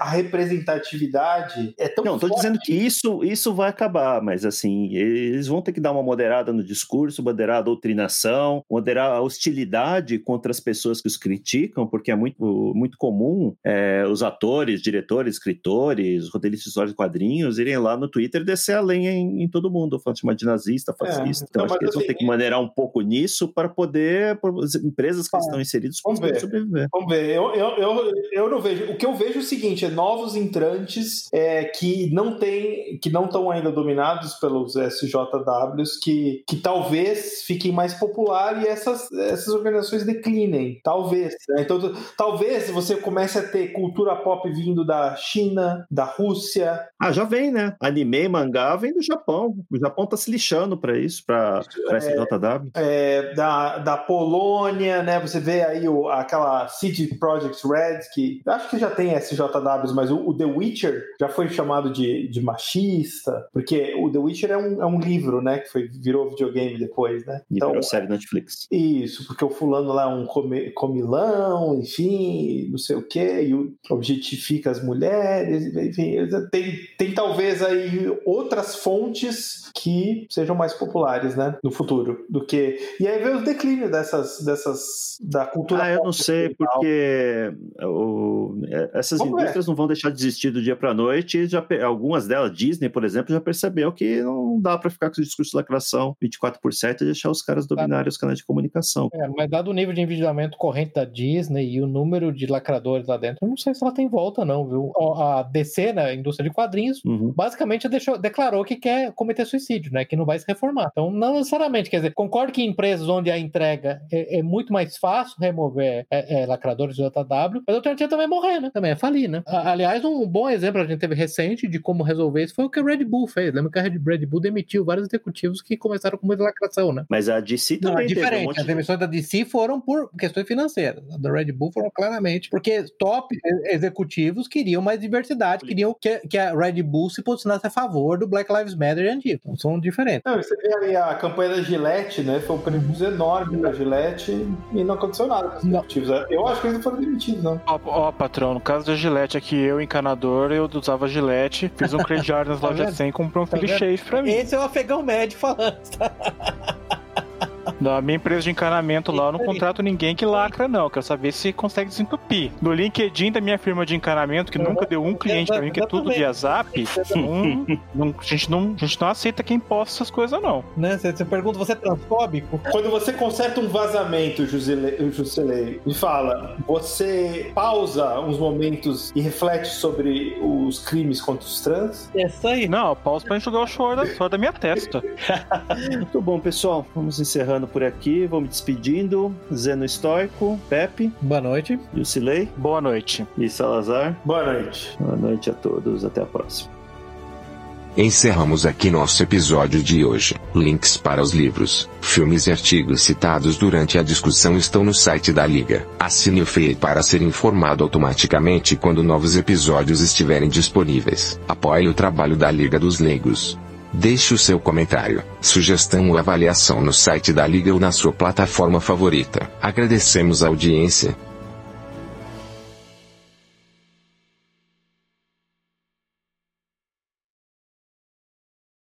a, representatividade. É tão Não, estou dizendo que isso, isso vai acabar, mas assim, eles vão ter que dar uma moderada no discurso, moderar a doutrinação, moderar a hostilidade contra as pessoas que os criticam, porque é muito, muito comum é, os atores, diretores, escritores, roteiristas de quadrinhos irem lá no Twitter descer a lenha em, em todo mundo, falando chamar de nazista, é, fascista. É, então, acho que eles vão ter que maneirar um pouco nisso para poder, as empresas que estão inseridas, conseguirem sobreviver. Vamos ver. Eu, eu, eu, eu não vejo. O que eu vejo é o seguinte: é novos entrantes é, que não tem, que não estão ainda dominados pelos SJWs, que, que talvez fiquem mais popular e essas, essas organizações declinem. Talvez. Né? Então, talvez você comece a ter cultura pop vindo da China, da Rússia. Ah, já vem, né? Anime, mangá vem do Japão. O Japão tá se lixando para isso, para é, SJW. É, da, da Polônia, né? Você vê aí o, aquela City Project Red, que acho que já tem SJWs, mas o, o, The Witcher já foi chamado de, de machista, porque o The Witcher é um, é um livro, né, que foi, virou videogame depois, né? E então, virou série Netflix. Isso, porque o fulano lá é um comilão, enfim, não sei o quê, e o, objetifica as mulheres, enfim, tem, tem talvez aí outras fontes que sejam mais populares, né, no futuro, do que... E aí vem o declínio dessas, dessas da cultura... Ah, eu não sei, porque o, é, essas Como indústrias é? não vão deixar de existir do dia para noite, já, algumas delas, Disney, por exemplo, já percebeu que não dá para ficar com esse discurso de lacração 24 por 7 e deixar os caras dominarem os canais de comunicação. É, mas dado o nível de endividamento corrente da Disney e o número de lacradores lá dentro, eu não sei se ela tem volta, não, viu? A DC, na né, indústria de quadrinhos, uhum. basicamente deixou, declarou que quer cometer suicídio, né? Que não vai se reformar. Então, não necessariamente, quer dizer, concordo que em empresas onde a entrega é, é muito mais fácil remover é, é, lacradores do JW, mas a alternativa também é morrer, né? Também é falir, né? Aliás, um bom exemplo a gente teve recente de como resolver isso foi o que a Red Bull fez. Lembra que a Red Bull demitiu vários executivos que começaram com muita lacração, né? Mas a DC também não, é diferente. Um As demissões de... da DC foram por questões financeiras. A da Red Bull foram claramente porque top executivos queriam mais diversidade, queriam que, que a Red Bull se posicionasse a favor do Black Lives Matter e Antifa. Então, são diferentes. Não, você vê ali a campanha da Gillette, né? Foi um prejuízo enorme da Gillette e não aconteceu nada com os executivos. Eu acho que eles não foram demitidos, Ó, ó, patrão, no caso da Gillette aqui, eu, encanador, eu usava Gillette, fiz um crediário nas tá lojas 100 e comprei um tá Philly pra mim. Esse é o afegão médio falando. Tá? Na minha empresa de encanamento lá, eu não contrato ninguém que lacra, não. Eu quero saber se consegue desentupir. No LinkedIn da minha firma de encanamento, que uhum. nunca deu um cliente pra mim, que é tudo via zap, não, não, a, gente não, a gente não aceita quem posta essas coisas, não. Né? Você, você pergunta, você é transfóbico? Quando você conserta um vazamento, Jusilei, me fala, você pausa uns momentos e reflete sobre os crimes contra os trans? É isso aí. Não, eu pauso pra enxugar o choro da, da minha testa. Muito bom, pessoal. Vamos encerrando por aqui, vou me despedindo. Zeno Estoico, Pepe. Boa noite. Lucilei. Boa noite. E Salazar. Boa noite. Boa noite a todos. Até a próxima. Encerramos aqui nosso episódio de hoje. Links para os livros, filmes e artigos citados durante a discussão estão no site da Liga. Assine o feed para ser informado automaticamente quando novos episódios estiverem disponíveis. Apoie o trabalho da Liga dos Leigos. Deixe o seu comentário, sugestão ou avaliação no site da Liga ou na sua plataforma favorita. Agradecemos a audiência